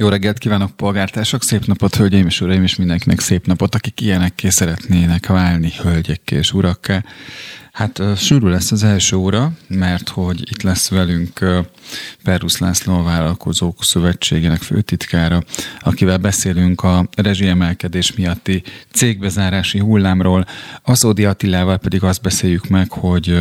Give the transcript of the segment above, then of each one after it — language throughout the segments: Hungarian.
Jó reggelt kívánok, polgártársak! Szép napot, hölgyeim és uraim, és mindenkinek szép napot, akik ilyenekké szeretnének válni, hölgyekké és urakká. Hát sűrű lesz az első óra, mert hogy itt lesz velünk Perus László a Vállalkozók Szövetségének főtitkára, akivel beszélünk a rezsiemelkedés miatti cégbezárási hullámról. Aszódi Attilával pedig azt beszéljük meg, hogy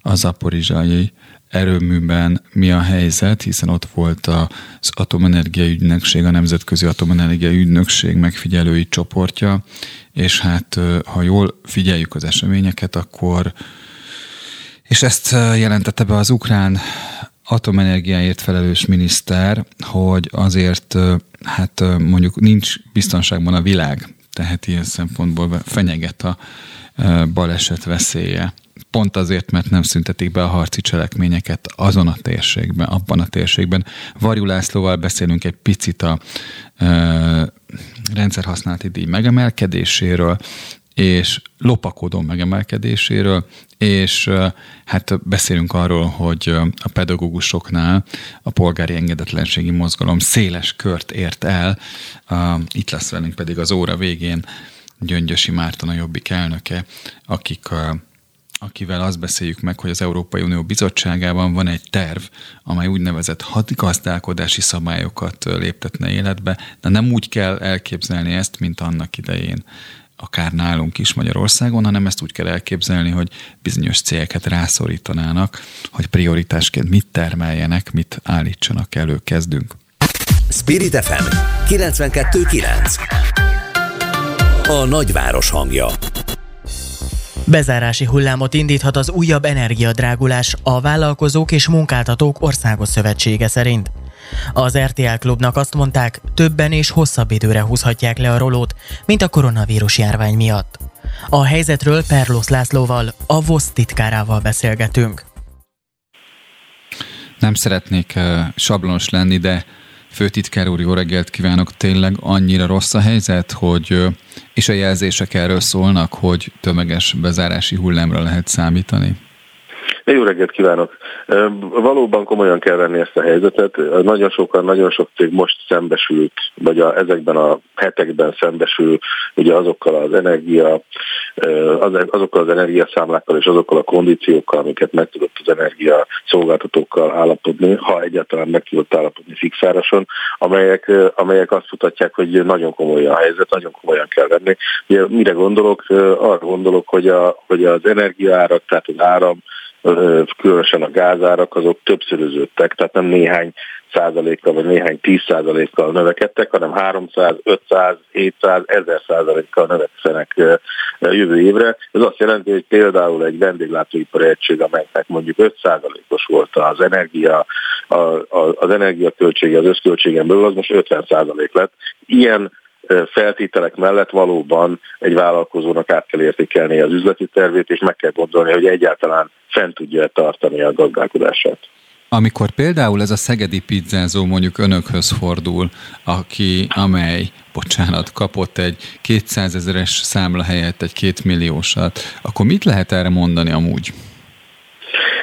a zaporizsai erőműben mi a helyzet, hiszen ott volt az Atomenergia Ügynökség, a Nemzetközi Atomenergia Ügynökség megfigyelői csoportja, és hát ha jól figyeljük az eseményeket, akkor és ezt jelentette be az ukrán atomenergiáért felelős miniszter, hogy azért hát mondjuk nincs biztonságban a világ, tehát ilyen szempontból fenyeget a baleset veszélye pont azért, mert nem szüntetik be a harci cselekményeket azon a térségben, abban a térségben. Varjú Lászlóval beszélünk egy picit a e, rendszerhasználati díj megemelkedéséről, és lopakodó megemelkedéséről, és hát beszélünk arról, hogy a pedagógusoknál a polgári engedetlenségi mozgalom széles kört ért el. Itt lesz velünk pedig az óra végén Gyöngyösi Márton a Jobbik elnöke, akik akivel azt beszéljük meg, hogy az Európai Unió Bizottságában van egy terv, amely úgynevezett hadgazdálkodási szabályokat léptetne életbe, de nem úgy kell elképzelni ezt, mint annak idején akár nálunk is Magyarországon, hanem ezt úgy kell elképzelni, hogy bizonyos céleket rászorítanának, hogy prioritásként mit termeljenek, mit állítsanak elő. Kezdünk. Spirit FM 92.9 A nagyváros hangja Bezárási hullámot indíthat az újabb energiadrágulás a Vállalkozók és Munkáltatók Országos Szövetsége szerint. Az RTL klubnak azt mondták, többen és hosszabb időre húzhatják le a rolót, mint a koronavírus járvány miatt. A helyzetről Perlosz Lászlóval, a VOSZ titkárával beszélgetünk. Nem szeretnék uh, sablonos lenni, de Főtitkár úr, jó reggelt kívánok! Tényleg annyira rossz a helyzet, hogy és a jelzések erről szólnak, hogy tömeges bezárási hullámra lehet számítani? Jó reggelt kívánok! Valóban komolyan kell venni ezt a helyzetet. Nagyon sokan, nagyon sok cég most szembesült, vagy a, ezekben a hetekben szembesül ugye azokkal az energia, azokkal az energiaszámlákkal és azokkal a kondíciókkal, amiket meg tudott az energia szolgáltatókkal állapodni, ha egyáltalán meg tudott állapodni fixárason, amelyek, amelyek azt mutatják, hogy nagyon komoly a helyzet, nagyon komolyan kell venni. Ugye, mire gondolok? Arra gondolok, hogy, a, hogy az energiaárak, tehát az áram, különösen a gázárak, azok többszöröződtek, tehát nem néhány százalékkal vagy néhány tíz százalékkal növekedtek, hanem 300, 500, 700, 1000 százalékkal növekszenek jövő évre. Ez azt jelenti, hogy például egy vendéglátóipari egység, amelynek mondjuk 5 százalékos volt az energia, a, a, az energiaköltsége az összköltségen belül, az most 50 százalék lett. Ilyen feltételek mellett valóban egy vállalkozónak át kell értékelni az üzleti tervét, és meg kell gondolni, hogy egyáltalán fent tudja tartani a gazdálkodását. Amikor például ez a szegedi pizzázó mondjuk önökhöz fordul, aki, amely, bocsánat, kapott egy 200 ezeres számla helyett egy kétmilliósat, akkor mit lehet erre mondani amúgy?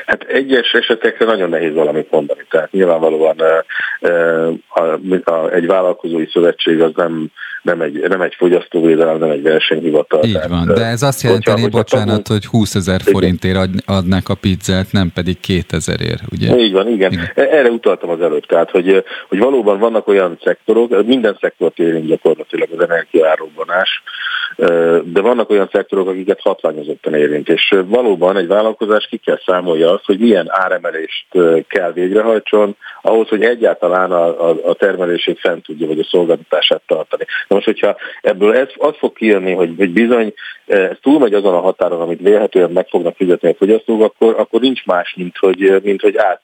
Hát egyes esetekre nagyon nehéz valamit mondani. Tehát nyilvánvalóan a, a, a, egy vállalkozói szövetség az nem nem egy, nem egy fogyasztóvédelem, nem egy versenyhivatal. Így van, de ez azt jelenti, hogyha, bocsánat, tanul... hogy 20 ezer forintért ad, adnak a pizzát, nem pedig 2000 ér, ugye? Így van, igen. igen. E- erre utaltam az előbb, tehát, hogy, hogy valóban vannak olyan szektorok, minden szektort érint gyakorlatilag az energiárobbanás, de vannak olyan szektorok, akiket hatványozottan érint, és valóban egy vállalkozás ki kell számolja azt, hogy milyen áremelést kell végrehajtson, ahhoz, hogy egyáltalán a, a, a termelését fent tudja, vagy a szolgáltatását tartani. Na most, hogyha ebből ez, az fog kijönni, hogy, hogy bizony ez túlmegy azon a határon, amit vélhetően meg fognak fizetni a fogyasztók, akkor, akkor nincs más, mint hogy, mint hogy át,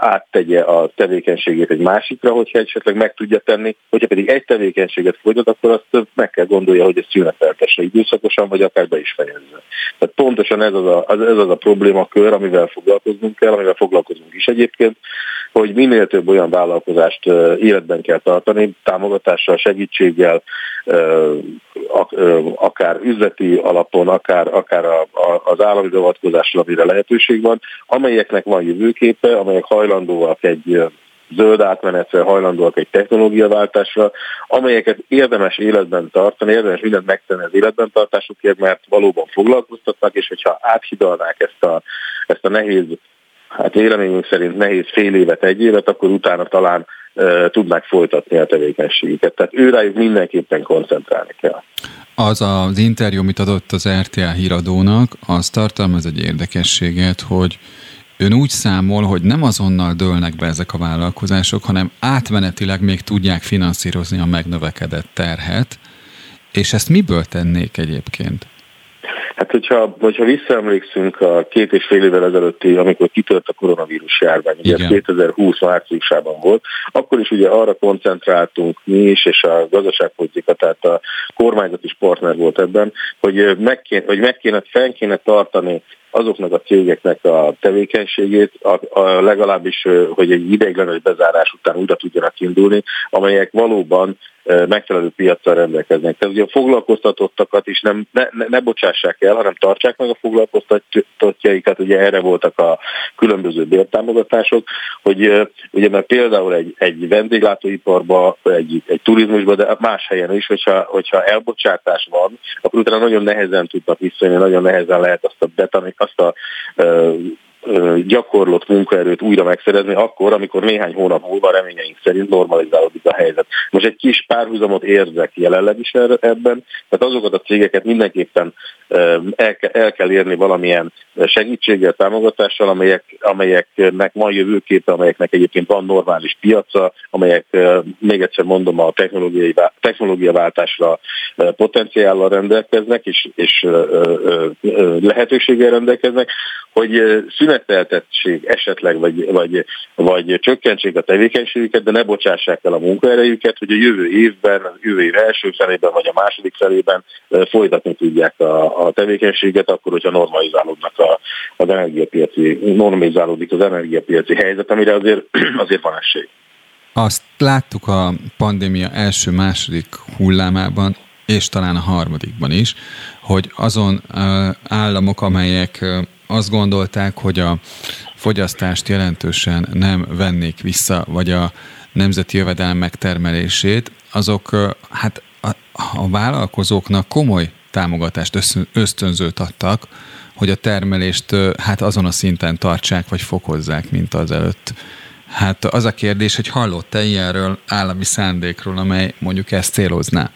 áttegye a tevékenységét egy másikra, hogyha esetleg meg tudja tenni, hogyha pedig egy tevékenységet folytat, akkor azt meg kell gondolja, hogy ezt szüneteltesse időszakosan, vagy akár be is fejezze. Tehát pontosan ez az a, ez az a problémakör, amivel foglalkoznunk kell, amivel foglalkozunk is egyébként, hogy minél több olyan vállalkozást életben kell tartani, támogatással, segítséggel, akár üzleti alapon, akár, akár az állami beavatkozással, amire lehetőség van, amelyeknek van jövőképe, amelyek hajlandóak egy zöld átmenetre, hajlandóak egy technológiaváltásra, amelyeket érdemes életben tartani, érdemes mindent megtenni az életben tartásukért, mert valóban foglalkoztatnak, és hogyha áthidalnák ezt a, ezt a nehéz, hát véleményünk szerint nehéz fél évet, egy évet, akkor utána talán e, tudnák folytatni a tevékenységüket. Tehát őrájuk mindenképpen koncentrálni kell. Az az interjú, amit adott az RTA híradónak, az tartalmaz egy érdekességet, hogy Ön úgy számol, hogy nem azonnal dőlnek be ezek a vállalkozások, hanem átmenetileg még tudják finanszírozni a megnövekedett terhet, és ezt miből tennék egyébként? Hát, hogyha, hogyha visszaemlékszünk a két és fél évvel ezelőtti, amikor kitört a koronavírus járvány, ugye ez 2020 márciusában volt, akkor is ugye arra koncentráltunk mi is, és a gazdaságpolitika, tehát a kormányzat is partner volt ebben, hogy meg kéne, hogy meg kéne, fenn kéne tartani azoknak a cégeknek a tevékenységét, a, a legalábbis, hogy egy ideiglenes bezárás után újra tudjanak indulni, amelyek valóban megfelelő piacsal rendelkeznek. Tehát ugye a foglalkoztatottakat is nem, ne, ne, ne bocsássák el, hanem tartsák meg a foglalkoztatottjaikat, ugye erre voltak a különböző bértámogatások, hogy ugye mert például egy, egy vendéglátóiparba, egy, egy turizmusba, de más helyen is, hogyha, hogyha elbocsátás van, akkor utána nagyon nehezen tudnak visszajönni, nagyon nehezen lehet azt a, betani, azt a gyakorlott munkaerőt újra megszerezni akkor, amikor néhány hónap múlva reményeink szerint normalizálódik a helyzet. Most egy kis párhuzamot érzek jelenleg is ebben, tehát azokat a cégeket mindenképpen el, el kell érni valamilyen segítséggel, támogatással, amelyek, amelyeknek van jövőképe, amelyeknek egyébként van normális piaca, amelyek, még egyszer mondom, a technológiai, technológiaváltásra potenciállal rendelkeznek, és, és lehetőséggel rendelkeznek, hogy szüneteltetség esetleg, vagy, vagy, vagy csökkentsék a tevékenységüket, de ne bocsássák el a munkaerejüket, hogy a jövő évben, a jövő év első felében, vagy a második felében folytatni tudják a, a tevékenységet, akkor, hogyha normalizálódnak a, az energiapiaci, normalizálódik az energiapiaci helyzet, amire azért, azért van esély. Azt láttuk a pandémia első-második hullámában, és talán a harmadikban is, hogy azon államok, amelyek azt gondolták, hogy a fogyasztást jelentősen nem vennék vissza, vagy a nemzeti jövedelem megtermelését, azok hát a, a vállalkozóknak komoly támogatást, ösztönzőt adtak, hogy a termelést hát azon a szinten tartsák, vagy fokozzák, mint az előtt. Hát az a kérdés, hogy hallott-e ilyenről állami szándékról, amely mondjuk ezt célozná?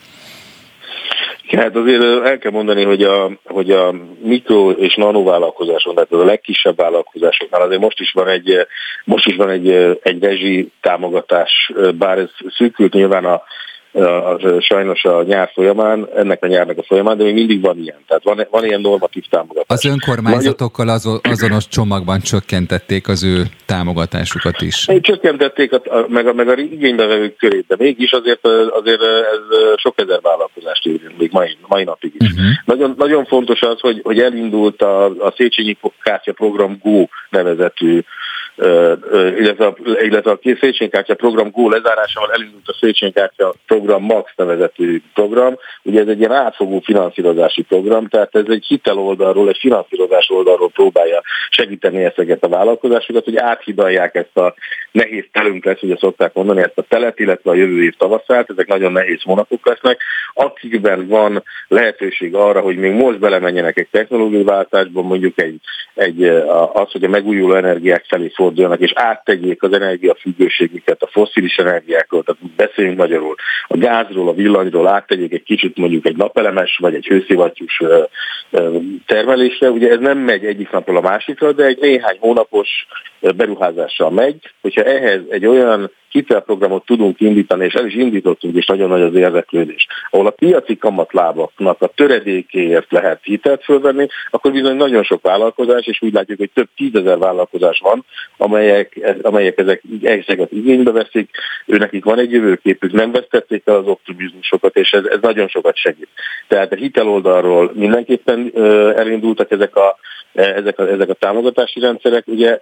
Hát azért el kell mondani, hogy a, hogy a mikro és nano vállalkozáson, tehát a legkisebb vállalkozásoknál azért most is van egy, most is van egy, egy rezsi támogatás, bár ez szűkült nyilván a a, sajnos a nyár folyamán, ennek a nyárnak a folyamán, de még mindig van ilyen. Tehát van, van ilyen normatív támogatás. Az önkormányzatokkal az, azonos csomagban csökkentették az ő támogatásukat is. Csökkentették a, a, meg, a, meg a igénybevevők körét, de mégis azért, azért ez sok ezer vállalkozást érint még mai, mai napig is. Uh-huh. Nagyon, nagyon fontos az, hogy, hogy elindult a, a Széchenyi Kártya program Go nevezetű illetve a, illetve a Széchenyi Kártya program Go lezárásával elindult a Széchenyi Kártya program Max nevezetű program. Ugye ez egy ilyen átfogó finanszírozási program, tehát ez egy hitel oldalról, egy finanszírozás oldalról próbálja segíteni ezeket a vállalkozásokat, hogy áthidalják ezt a nehéz telünk lesz, ugye szokták mondani, ezt a telet, illetve a jövő év tavaszát, ezek nagyon nehéz hónapok lesznek, akikben van lehetőség arra, hogy még most belemenjenek egy technológiai váltásban, mondjuk egy, egy, az, hogy a megújuló energiák felé forduljanak, és áttegyék az energiafüggőségüket a foszilis energiákról, tehát beszéljünk magyarul, a gázról, a villanyról áttegyék egy kicsit mondjuk egy napelemes vagy egy hőszivattyús termelésre. Ugye ez nem megy egyik napról a másikra, de egy néhány hónapos beruházással megy. Hogyha ehhez egy olyan hitelprogramot tudunk indítani, és el is indítottunk, és nagyon nagy az érdeklődés, ahol a piaci kamatlábaknak a töredékéért lehet hitelt fölvenni, akkor bizony nagyon sok vállalkozás, és úgy látjuk, hogy több tízezer vállalkozás van, amelyek, amelyek ezek, ezeket igénybe veszik, őnekik van egy jövőképük, nem vesztették el az optimizmusokat, és ez, ez nagyon sokat segít. Tehát a hitel oldalról mindenképpen elindultak ezek a ezek a, ezek a támogatási rendszerek. Ugye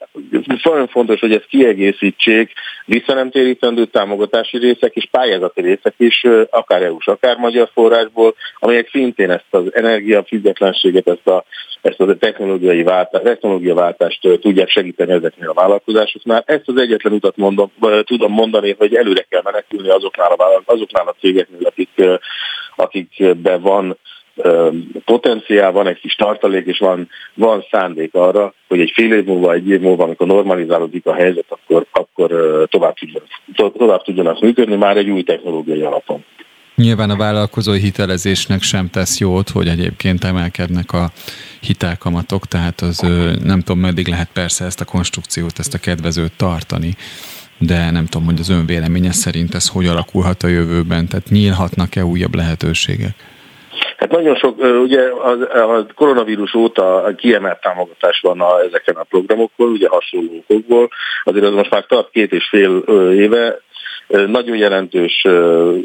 nagyon fontos, hogy ezt kiegészítsék visszanemtérítendő támogatási részek és pályázati részek is, akár EU-s, akár magyar forrásból, amelyek szintén ezt az energiafüggetlenséget, ezt a, ezt a technológiai váltást, technológiaváltást tudják segíteni ezeknél a vállalkozásoknál. Ezt az egyetlen utat mondom, tudom mondani, hogy előre kell menekülni azoknál a, azoknál a cégeknél, akik, akikben van potenciál, van egy kis tartalék, és van, van szándék arra, hogy egy fél év múlva, egy év múlva, amikor normalizálódik a helyzet, akkor, akkor tovább, tudjanak, tovább tudjanak működni már egy új technológiai alapon. Nyilván a vállalkozói hitelezésnek sem tesz jót, hogy egyébként emelkednek a hitelkamatok, tehát az nem tudom, meddig lehet persze ezt a konstrukciót, ezt a kedvezőt tartani, de nem tudom, hogy az ön véleménye szerint ez hogy alakulhat a jövőben, tehát nyílhatnak-e újabb lehetőségek? Hát nagyon sok, ugye a koronavírus óta kiemelt támogatás van a, ezeken a programokból, ugye hasonló okokból, azért az most már tart két és fél éve, nagyon jelentős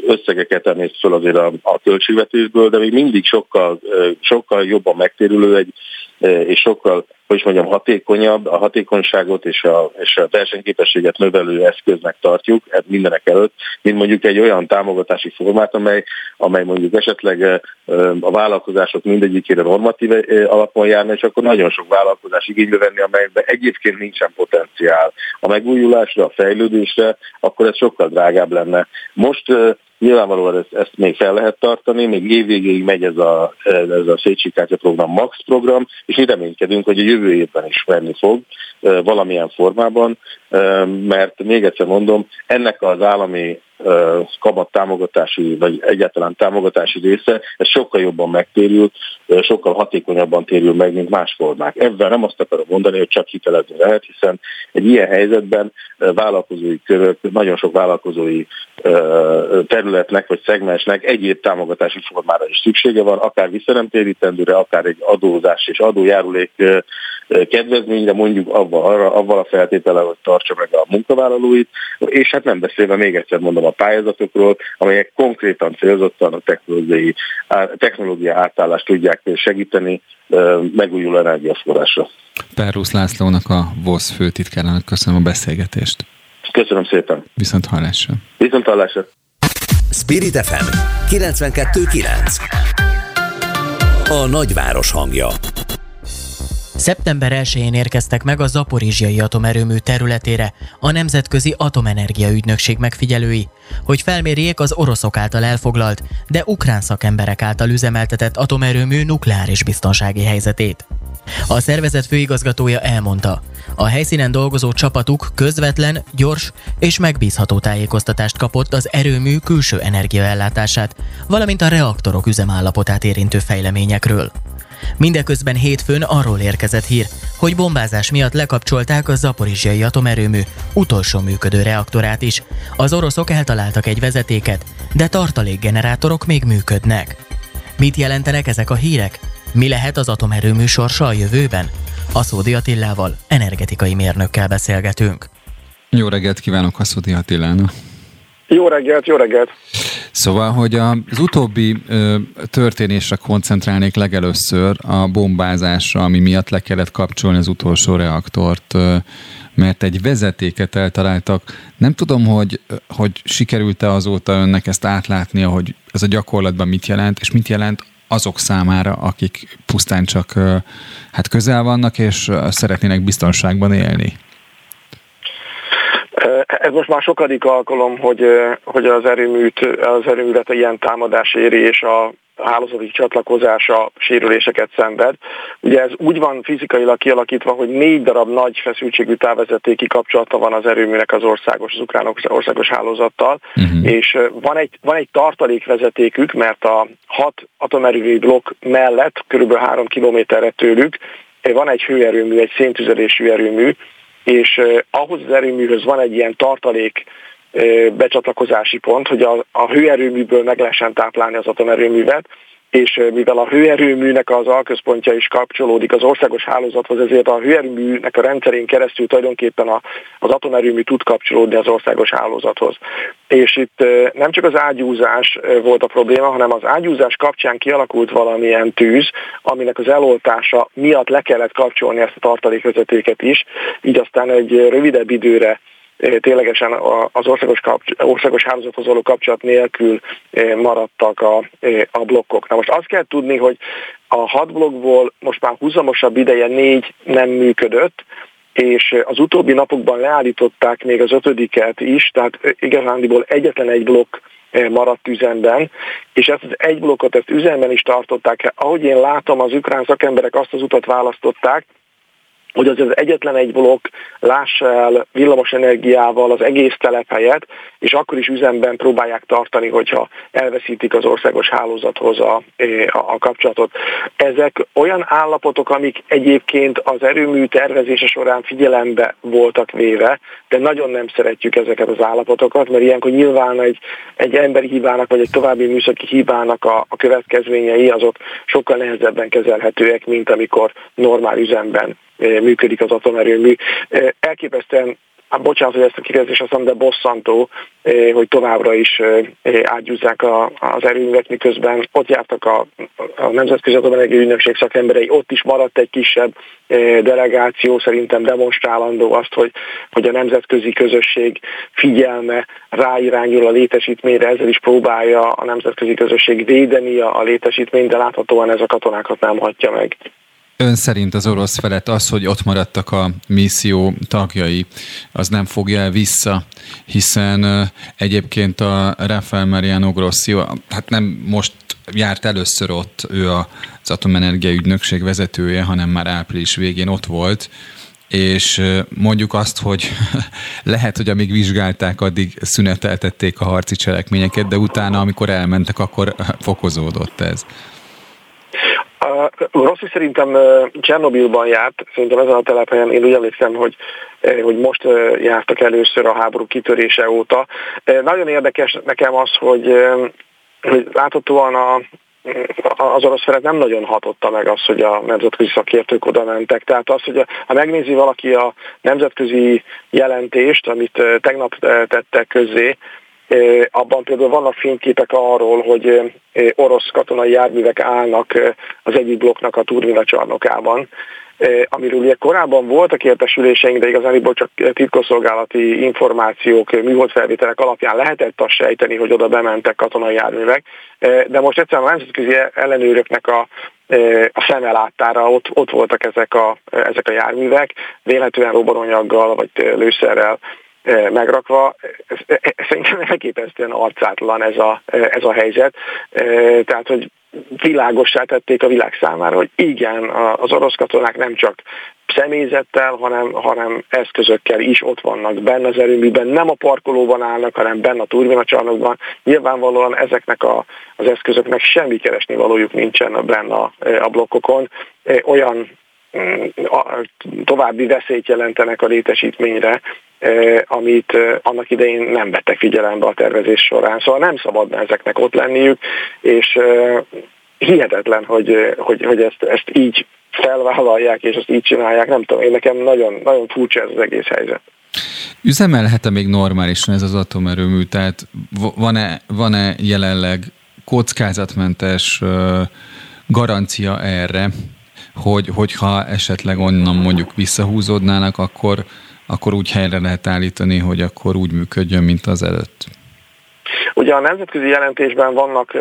összegeket emészt fel azért a, a költségvetésből, de még mindig sokkal, sokkal jobban megtérülő egy, és sokkal hogy is mondjam, hatékonyabb, a hatékonyságot és a, és a versenyképességet növelő eszköznek tartjuk hát mindenek előtt, mint mondjuk egy olyan támogatási formát, amely, amely mondjuk esetleg a vállalkozások mindegyikére normatív alapon járna, és akkor nagyon sok vállalkozás igénybe venni, amelyekben egyébként nincsen potenciál a megújulásra, a fejlődésre, akkor ez sokkal drágább lenne. Most Nyilvánvalóan ezt, ezt még fel lehet tartani, még évvégéig megy ez a, ez a Szécsi program, Max program, és mi reménykedünk, hogy a jövő évben is menni fog valamilyen formában, mert még egyszer mondom, ennek az állami kamat támogatási, vagy egyáltalán támogatási része, ez sokkal jobban megtérül, sokkal hatékonyabban térül meg, mint más formák. Ebben nem azt akarom mondani, hogy csak hitelezni lehet, hiszen egy ilyen helyzetben vállalkozói körök, nagyon sok vállalkozói területnek vagy szegmensnek egyéb támogatási formára is szüksége van, akár visszanemtérítendőre, akár egy adózás és adójárulék kedvezményre, mondjuk avval, arra, avval a feltétele, hogy tartsa meg a munkavállalóit, és hát nem beszélve még egyszer mondom a pályázatokról, amelyek konkrétan célzottan a technológiai, technológia átállást tudják segíteni megújuló energiaforrásra. Párrusz Lászlónak a VOSZ főtitkárának köszönöm a beszélgetést. Köszönöm szépen. Viszont hallásra. Viszont hallásra. Spirit FM 92.9 A nagyváros hangja Szeptember 1-én érkeztek meg a Zaporizsiai atomerőmű területére a Nemzetközi Atomenergia Ügynökség megfigyelői, hogy felmérjék az oroszok által elfoglalt, de ukrán szakemberek által üzemeltetett atomerőmű nukleáris biztonsági helyzetét. A szervezet főigazgatója elmondta, a helyszínen dolgozó csapatuk közvetlen, gyors és megbízható tájékoztatást kapott az erőmű külső energiaellátását, valamint a reaktorok üzemállapotát érintő fejleményekről. Mindeközben hétfőn arról érkezett hír, hogy bombázás miatt lekapcsolták a zaporizsiai atomerőmű utolsó működő reaktorát is. Az oroszok eltaláltak egy vezetéket, de tartalékgenerátorok még működnek. Mit jelentenek ezek a hírek? Mi lehet az atomerőmű sorsa a jövőben? Aszódi Attillával, energetikai mérnökkel beszélgetünk. Jó reggelt kívánok Aszódi Attilának! Jó reggelt, jó reggelt! Szóval, hogy az utóbbi ö, történésre koncentrálnék legelőször a bombázásra, ami miatt le kellett kapcsolni az utolsó reaktort, ö, mert egy vezetéket eltaláltak. Nem tudom, hogy, hogy sikerült-e azóta önnek ezt átlátnia, hogy ez a gyakorlatban mit jelent, és mit jelent azok számára, akik pusztán csak hát közel vannak, és szeretnének biztonságban élni. Ez most már sokadik alkalom, hogy, hogy az erőműt, az erőművet ilyen támadás éri, és a hálózati csatlakozása sérüléseket szenved. Ugye ez úgy van fizikailag kialakítva, hogy négy darab nagy feszültségű távezetéki kapcsolata van az erőműnek az országos, az ukránok országos hálózattal, uh-huh. és van egy, van egy tartalékvezetékük, mert a hat atomerőmű blokk mellett, körülbelül három kilométerre tőlük, van egy hőerőmű, egy széntüzelésű erőmű, és ahhoz az erőműhöz van egy ilyen tartalék becsatlakozási pont, hogy a, a hőerőműből meg lehessen táplálni az atomerőművet, és mivel a hőerőműnek az alközpontja is kapcsolódik az országos hálózathoz, ezért a hőerőműnek a rendszerén keresztül tulajdonképpen az atomerőmű tud kapcsolódni az országos hálózathoz. És itt nem csak az ágyúzás volt a probléma, hanem az ágyúzás kapcsán kialakult valamilyen tűz, aminek az eloltása miatt le kellett kapcsolni ezt a tartalékvezetéket is, így aztán egy rövidebb időre ténylegesen az országos, kapcs- országos hálózathoz való kapcsolat nélkül maradtak a, a blokkok. Na most azt kell tudni, hogy a hat blokkból most már húzamosabb ideje négy nem működött, és az utóbbi napokban leállították még az ötödiket is, tehát igazándiból egyetlen egy blokk maradt üzemben, és ezt az egy blokkot ezt üzemben is tartották. Ahogy én látom, az ukrán szakemberek azt az utat választották, hogy az az egyetlen egy blokk lássa el villamos az egész telephelyet, és akkor is üzemben próbálják tartani, hogyha elveszítik az országos hálózathoz a, a, a kapcsolatot. Ezek olyan állapotok, amik egyébként az erőmű tervezése során figyelembe voltak véve, de nagyon nem szeretjük ezeket az állapotokat, mert ilyenkor nyilván egy, egy emberi hibának, vagy egy további műszaki hibának a, a következményei azok sokkal nehezebben kezelhetőek, mint amikor normál üzemben működik az atomerőmű. Elképesztően hát bocsánat, hogy ezt a kifejezést azt de bosszantó, hogy továbbra is átgyúzzák az erőművet, miközben ott jártak a, a Nemzetközi Atomenergia Ügynökség szakemberei, ott is maradt egy kisebb delegáció, szerintem demonstrálandó azt, hogy, hogy a nemzetközi közösség figyelme ráirányul a létesítményre, ezzel is próbálja a nemzetközi közösség védeni a létesítményt, de láthatóan ez a katonákat nem hagyja meg. Ön szerint az orosz felett az, hogy ott maradtak a misszió tagjai, az nem fogja el vissza, hiszen egyébként a Rafael Mariano Grossi, hát nem most járt először ott ő az Atomenergia Ügynökség vezetője, hanem már április végén ott volt, és mondjuk azt, hogy lehet, hogy amíg vizsgálták, addig szüneteltették a harci cselekményeket, de utána, amikor elmentek, akkor fokozódott ez. Rossi szerintem Csernobilban járt, szerintem ezen a telephelyen, én úgy emlékszem, hogy, hogy most jártak először a háború kitörése óta. Nagyon érdekes nekem az, hogy, hogy láthatóan a, az orosz feret nem nagyon hatotta meg az, hogy a nemzetközi szakértők oda mentek. Tehát az, hogy a, ha megnézi valaki a nemzetközi jelentést, amit tegnap tettek közzé, abban például vannak fényképek arról, hogy orosz katonai járművek állnak az egyik blokknak a turbinacsarnokában, amiről ugye korábban voltak értesüléseink, de igazából csak titkosszolgálati információk, műholdfelvételek alapján lehetett azt sejteni, hogy oda bementek katonai járművek, de most egyszerűen a nemzetközi ellenőröknek a a szeme láttára ott, ott voltak ezek a, ezek a járművek, véletlenül robbanonyaggal vagy lőszerrel megrakva. Szerintem elképesztően arcátlan ez a, ez a helyzet. Tehát, hogy világossá tették a világ számára, hogy igen, az orosz katonák nem csak személyzettel, hanem, hanem eszközökkel is ott vannak benne az erőműben, nem a parkolóban állnak, hanem benne a turbinacsarnokban. Nyilvánvalóan ezeknek a, az eszközöknek semmi keresni valójuk nincsen benne a, a blokkokon. Olyan további veszélyt jelentenek a létesítményre, amit annak idején nem vettek figyelembe a tervezés során. Szóval nem szabadna ezeknek ott lenniük, és hihetetlen, hogy, hogy, hogy ezt, ezt így felvállalják, és ezt így csinálják. Nem tudom, én nekem nagyon, nagyon furcsa ez az egész helyzet. Üzemelhet-e még normálisan ez az atomerőmű? Tehát van-e, van-e jelenleg kockázatmentes garancia erre, hogy, hogyha esetleg onnan mondjuk visszahúzódnának, akkor, akkor úgy helyre lehet állítani, hogy akkor úgy működjön, mint az előtt? Ugye a nemzetközi jelentésben vannak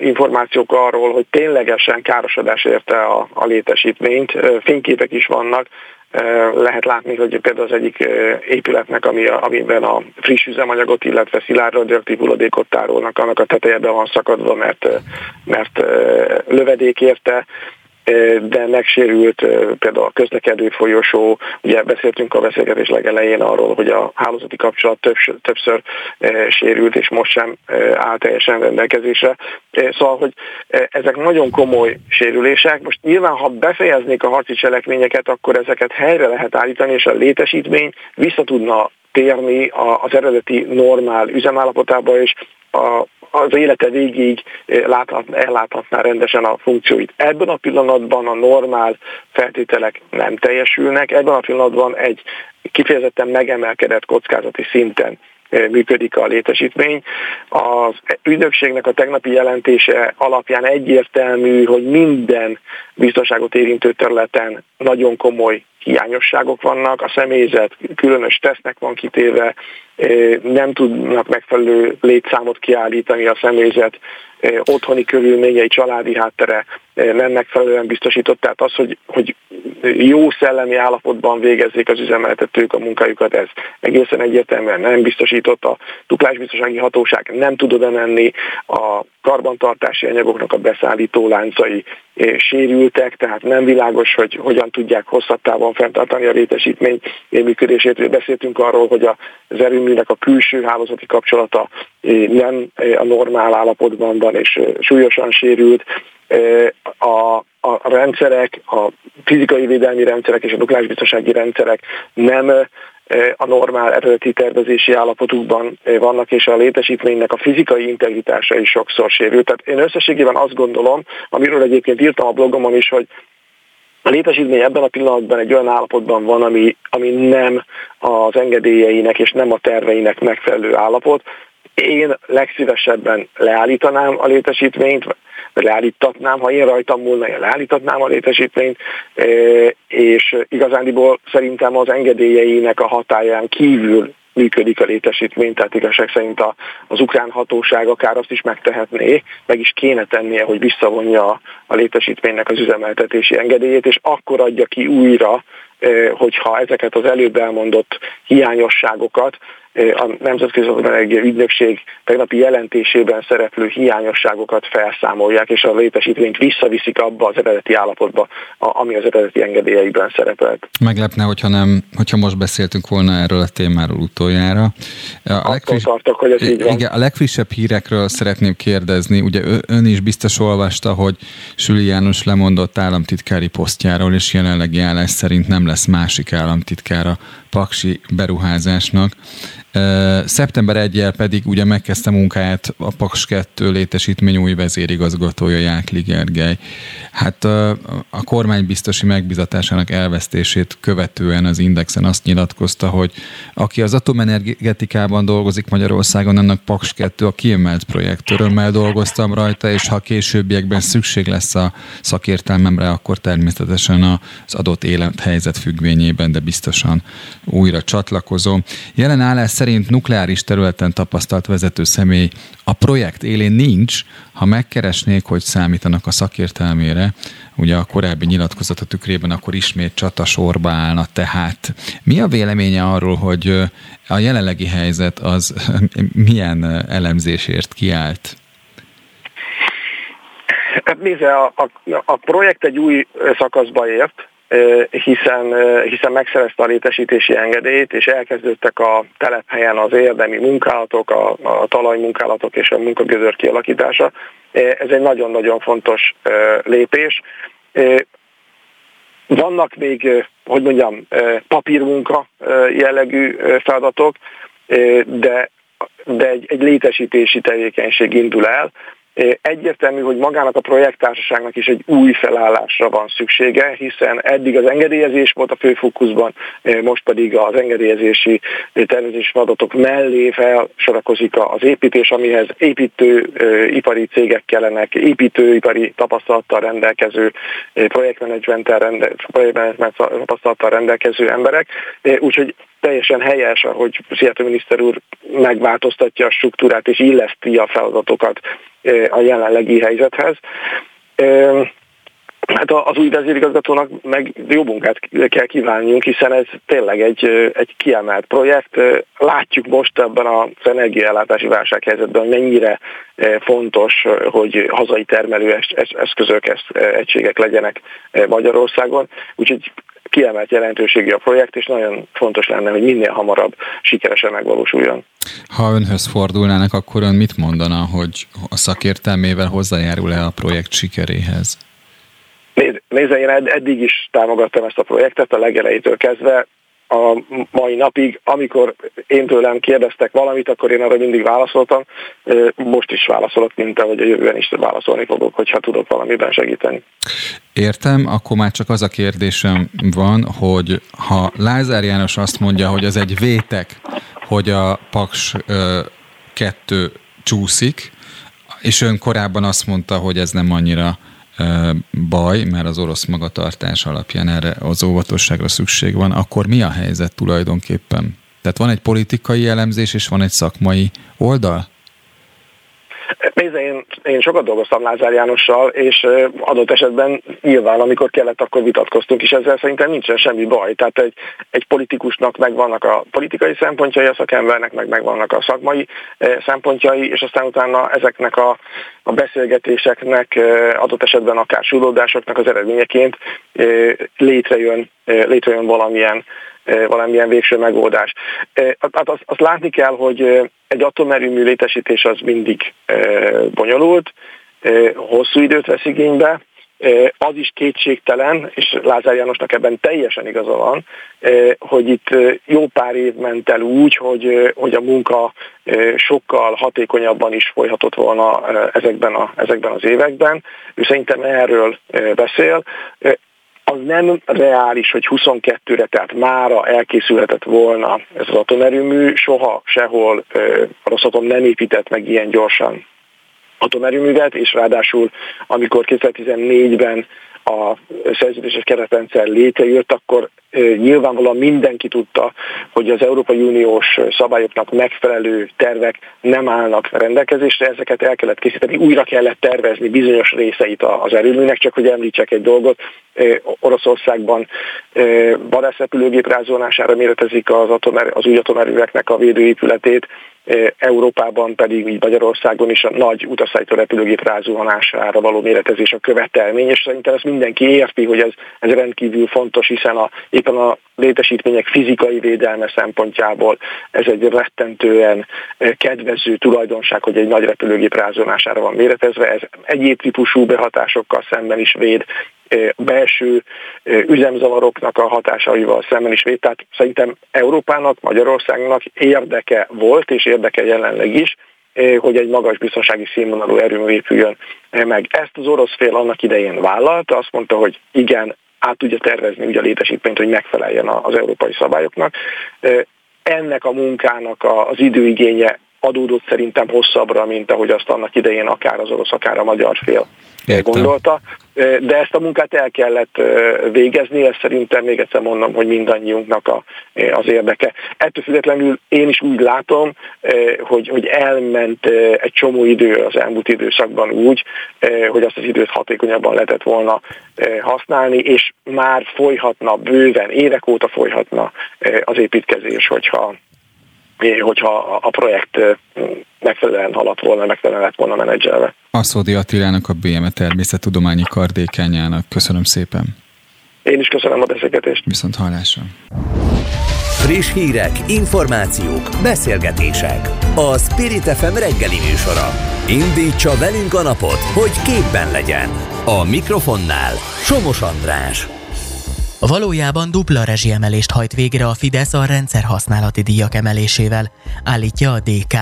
információk arról, hogy ténylegesen károsodás érte a, a létesítményt, fényképek is vannak, lehet látni, hogy például az egyik épületnek, ami, amiben a friss üzemanyagot, illetve szilárd radioaktív hulladékot tárolnak, annak a teteje be van szakadva, mert, mert lövedék érte, de megsérült például a közlekedő folyosó, ugye beszéltünk a beszélgetés legelején arról, hogy a hálózati kapcsolat többször, többször sérült, és most sem áll teljesen rendelkezésre. Szóval, hogy ezek nagyon komoly sérülések. Most nyilván, ha befejeznék a harci cselekményeket, akkor ezeket helyre lehet állítani, és a létesítmény vissza tudna térni az eredeti normál üzemállapotába, és a az élete végig láthat, elláthatná rendesen a funkcióit. Ebben a pillanatban a normál feltételek nem teljesülnek, ebben a pillanatban egy kifejezetten megemelkedett kockázati szinten működik a létesítmény. Az ügynökségnek a tegnapi jelentése alapján egyértelmű, hogy minden biztonságot érintő területen nagyon komoly hiányosságok vannak, a személyzet különös tesznek van kitéve, nem tudnak megfelelő létszámot kiállítani a személyzet, otthoni körülményei, családi háttere nem megfelelően biztosított. Tehát az, hogy, hogy jó szellemi állapotban végezzék az üzemeltetők a munkájukat, ez egészen egyértelműen nem biztosított. A duplásbiztonsági hatóság nem tud oda menni, a karbantartási anyagoknak a beszállító láncai sérültek, tehát nem világos, hogy hogyan tudják hosszabb távon fenntartani a létesítmény működését. Beszéltünk arról, hogy az erőműnek a külső hálózati kapcsolata nem a normál állapotban van, és súlyosan sérült. A, a rendszerek, a fizikai védelmi rendszerek és a nukleárisbiztonsági rendszerek nem a normál eredeti tervezési állapotukban vannak, és a létesítménynek a fizikai integritása is sokszor sérül. Tehát én összességében azt gondolom, amiről egyébként írtam a blogomon is, hogy a létesítmény ebben a pillanatban egy olyan állapotban van, ami, ami nem az engedélyeinek és nem a terveinek megfelelő állapot. Én legszívesebben leállítanám a létesítményt, leállítatnám, ha én rajtam múlna, én leállítatnám a létesítményt, és igazándiból szerintem az engedélyeinek a hatáján kívül működik a létesítmény, tehát igazság szerint a, az ukrán hatóság akár azt is megtehetné, meg is kéne tennie, hogy visszavonja a létesítménynek az üzemeltetési engedélyét, és akkor adja ki újra, hogyha ezeket az előbb elmondott hiányosságokat a Nemzetközi Energia Ügynökség tegnapi jelentésében szereplő hiányosságokat felszámolják, és a létesítményt visszaviszik abba az eredeti állapotba, ami az eredeti engedélyeiben szerepelt. Meglepne, hogyha, nem, hogyha most beszéltünk volna erről a témáról utoljára. A legfriss... tartok, hogy ez így van. Igen, a legfrissebb hírekről szeretném kérdezni. Ugye ön is biztos olvasta, hogy Süli János lemondott államtitkári posztjáról, és jelenlegi állás szerint nem lesz másik államtitkára paksi beruházásnak. Szeptember 1 pedig ugye megkezdte munkáját a Paks 2 létesítmény új vezérigazgatója Jákli Gergely. Hát a kormánybiztosi megbizatásának elvesztését követően az Indexen azt nyilatkozta, hogy aki az atomenergetikában dolgozik Magyarországon, annak Paks 2 a kiemelt projekt. Örömmel dolgoztam rajta, és ha későbbiekben szükség lesz a szakértelmemre, akkor természetesen az adott élethelyzet függvényében, de biztosan újra csatlakozom. Jelen állás szerint nukleáris területen tapasztalt vezető személy a projekt élén nincs, ha megkeresnék, hogy számítanak a szakértelmére, ugye a korábbi nyilatkozata tükrében akkor ismét csata sorba állna. Tehát mi a véleménye arról, hogy a jelenlegi helyzet az milyen elemzésért kiállt? Hát nézze, a, a, a projekt egy új szakaszba ért, hiszen, hiszen megszerezte a létesítési engedélyt, és elkezdődtek a telephelyen az érdemi munkálatok, a, a talajmunkálatok és a munkagözör kialakítása. Ez egy nagyon-nagyon fontos lépés. Vannak még, hogy mondjam, papírmunka jellegű feladatok, de, de egy, egy létesítési tevékenység indul el, Egyértelmű, hogy magának a projekttársaságnak is egy új felállásra van szüksége, hiszen eddig az engedélyezés volt a főfókuszban, most pedig az engedélyezési tervezési adatok mellé felsorakozik az építés, amihez építőipari cégek kellenek, építőipari tapasztalattal rendelkező, projektmenedzsmenttel rende, projektmenedzsment tapasztalattal rendelkező emberek. Úgyhogy teljesen helyes, hogy Szijjártó miniszter úr megváltoztatja a struktúrát és illeszti a feladatokat a jelenlegi helyzethez. Hát az új vezérigazgatónak meg jó munkát kell kívánjunk, hiszen ez tényleg egy, egy kiemelt projekt. Látjuk most ebben az energiaellátási válsághelyzetben, hogy mennyire fontos, hogy hazai termelő eszközök, egységek legyenek Magyarországon. Úgyhogy kiemelt jelentőségű a projekt, és nagyon fontos lenne, hogy minél hamarabb sikeresen megvalósuljon. Ha önhöz fordulnának, akkor ön mit mondana, hogy a szakértelmével hozzájárul-e a projekt sikeréhez? Nézd, nézze, én eddig is támogattam ezt a projektet a legelejétől kezdve. A mai napig, amikor én tőlem kérdeztek valamit, akkor én arra mindig válaszoltam. Most is válaszolok, mint ahogy a jövőben is válaszolni fogok, hogyha tudok valamiben segíteni. Értem, akkor már csak az a kérdésem van, hogy ha Lázár János azt mondja, hogy az egy vétek, hogy a Paks 2 csúszik, és ön korábban azt mondta, hogy ez nem annyira baj, mert az orosz magatartás alapján erre az óvatosságra szükség van, akkor mi a helyzet tulajdonképpen? Tehát van egy politikai elemzés, és van egy szakmai oldal? Nézd, én, én sokat dolgoztam Lázár Jánossal, és adott esetben nyilván, amikor kellett, akkor vitatkoztunk, és ezzel szerintem nincsen semmi baj. Tehát egy, egy politikusnak megvannak a politikai szempontjai, a szakembernek meg megvannak a szakmai szempontjai, és aztán utána ezeknek a, a beszélgetéseknek, adott esetben akár súlódásoknak az eredményeként létrejön, létrejön valamilyen valamilyen végső megoldás. Hát azt, azt látni kell, hogy egy atomerőmű létesítés az mindig bonyolult, hosszú időt vesz igénybe, az is kétségtelen, és Lázár Jánosnak ebben teljesen igaza van, hogy itt jó pár év ment el úgy, hogy, hogy a munka sokkal hatékonyabban is folyhatott volna ezekben, a, ezekben az években. Ő szerintem erről beszél az nem reális, hogy 22-re, tehát mára elkészülhetett volna ez az atomerőmű, soha sehol a Rosszatom nem épített meg ilyen gyorsan atomerőművet, és ráadásul amikor 2014-ben a szerződéses keretrendszer létrejött, akkor nyilvánvalóan mindenki tudta, hogy az Európai Uniós szabályoknak megfelelő tervek nem állnak rendelkezésre, ezeket el kellett készíteni, újra kellett tervezni bizonyos részeit az erőműnek, csak hogy említsek egy dolgot, Oroszországban vadászrepülőgép rázónására méretezik az, atomer, az új atomerőveknek a védőépületét, Európában pedig, így Magyarországon is a nagy utaszállító repülőgép rázuhanására való méretezés a követelmény, és szerintem ezt mindenki érti, hogy ez, ez rendkívül fontos, hiszen a, éppen a létesítmények fizikai védelme szempontjából ez egy rettentően kedvező tulajdonság, hogy egy nagy repülőgép rázuhanására van méretezve, ez egyéb típusú behatásokkal szemben is véd, belső üzemzavaroknak a hatásaival szemben is véd. Tehát szerintem Európának, Magyarországnak érdeke volt, és érdeke jelenleg is, hogy egy magas biztonsági színvonalú erőmű épüljön meg. Ezt az orosz fél annak idején vállalta, azt mondta, hogy igen, át tudja tervezni ugye a létesítményt, hogy megfeleljen az európai szabályoknak. Ennek a munkának az időigénye adódott szerintem hosszabbra, mint ahogy azt annak idején akár az orosz, akár a magyar fél Értem. gondolta. De ezt a munkát el kellett végezni, ez szerintem még egyszer mondom, hogy mindannyiunknak a, az érdeke. Ettől függetlenül én is úgy látom, hogy, hogy elment egy csomó idő az elmúlt időszakban úgy, hogy azt az időt hatékonyabban lehetett volna használni, és már folyhatna bőven, évek óta folyhatna az építkezés, hogyha hogyha a projekt megfelelően haladt volna, megfelelően lett volna menedzselve. Aszódi Attilának, a BME Természettudományi Kardékányának. Köszönöm szépen. Én is köszönöm a beszélgetést. Viszont hallásra. Friss hírek, információk, beszélgetések. A Spirit FM reggeli műsora. Indítsa velünk a napot, hogy képben legyen. A mikrofonnál Somos András. Valójában dupla rezsiemelést hajt végre a Fidesz a rendszer használati díjak emelésével, állítja a DK.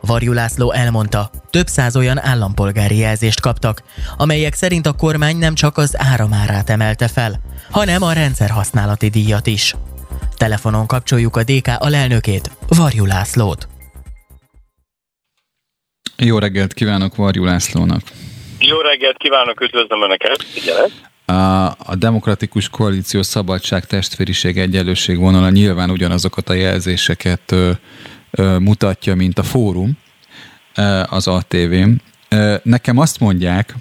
Varjú László elmondta, több száz olyan állampolgári jelzést kaptak, amelyek szerint a kormány nem csak az áramárát emelte fel, hanem a rendszer használati díjat is. Telefonon kapcsoljuk a DK alelnökét, Varjú Lászlót. Jó reggelt kívánok Varjú Lászlónak! Jó reggelt kívánok, üdvözlöm Önöket! Figyelek! A, demokratikus koalíció szabadság, testvériség, egyenlőség vonala nyilván ugyanazokat a jelzéseket mutatja, mint a fórum az ATV-n. Nekem azt mondják,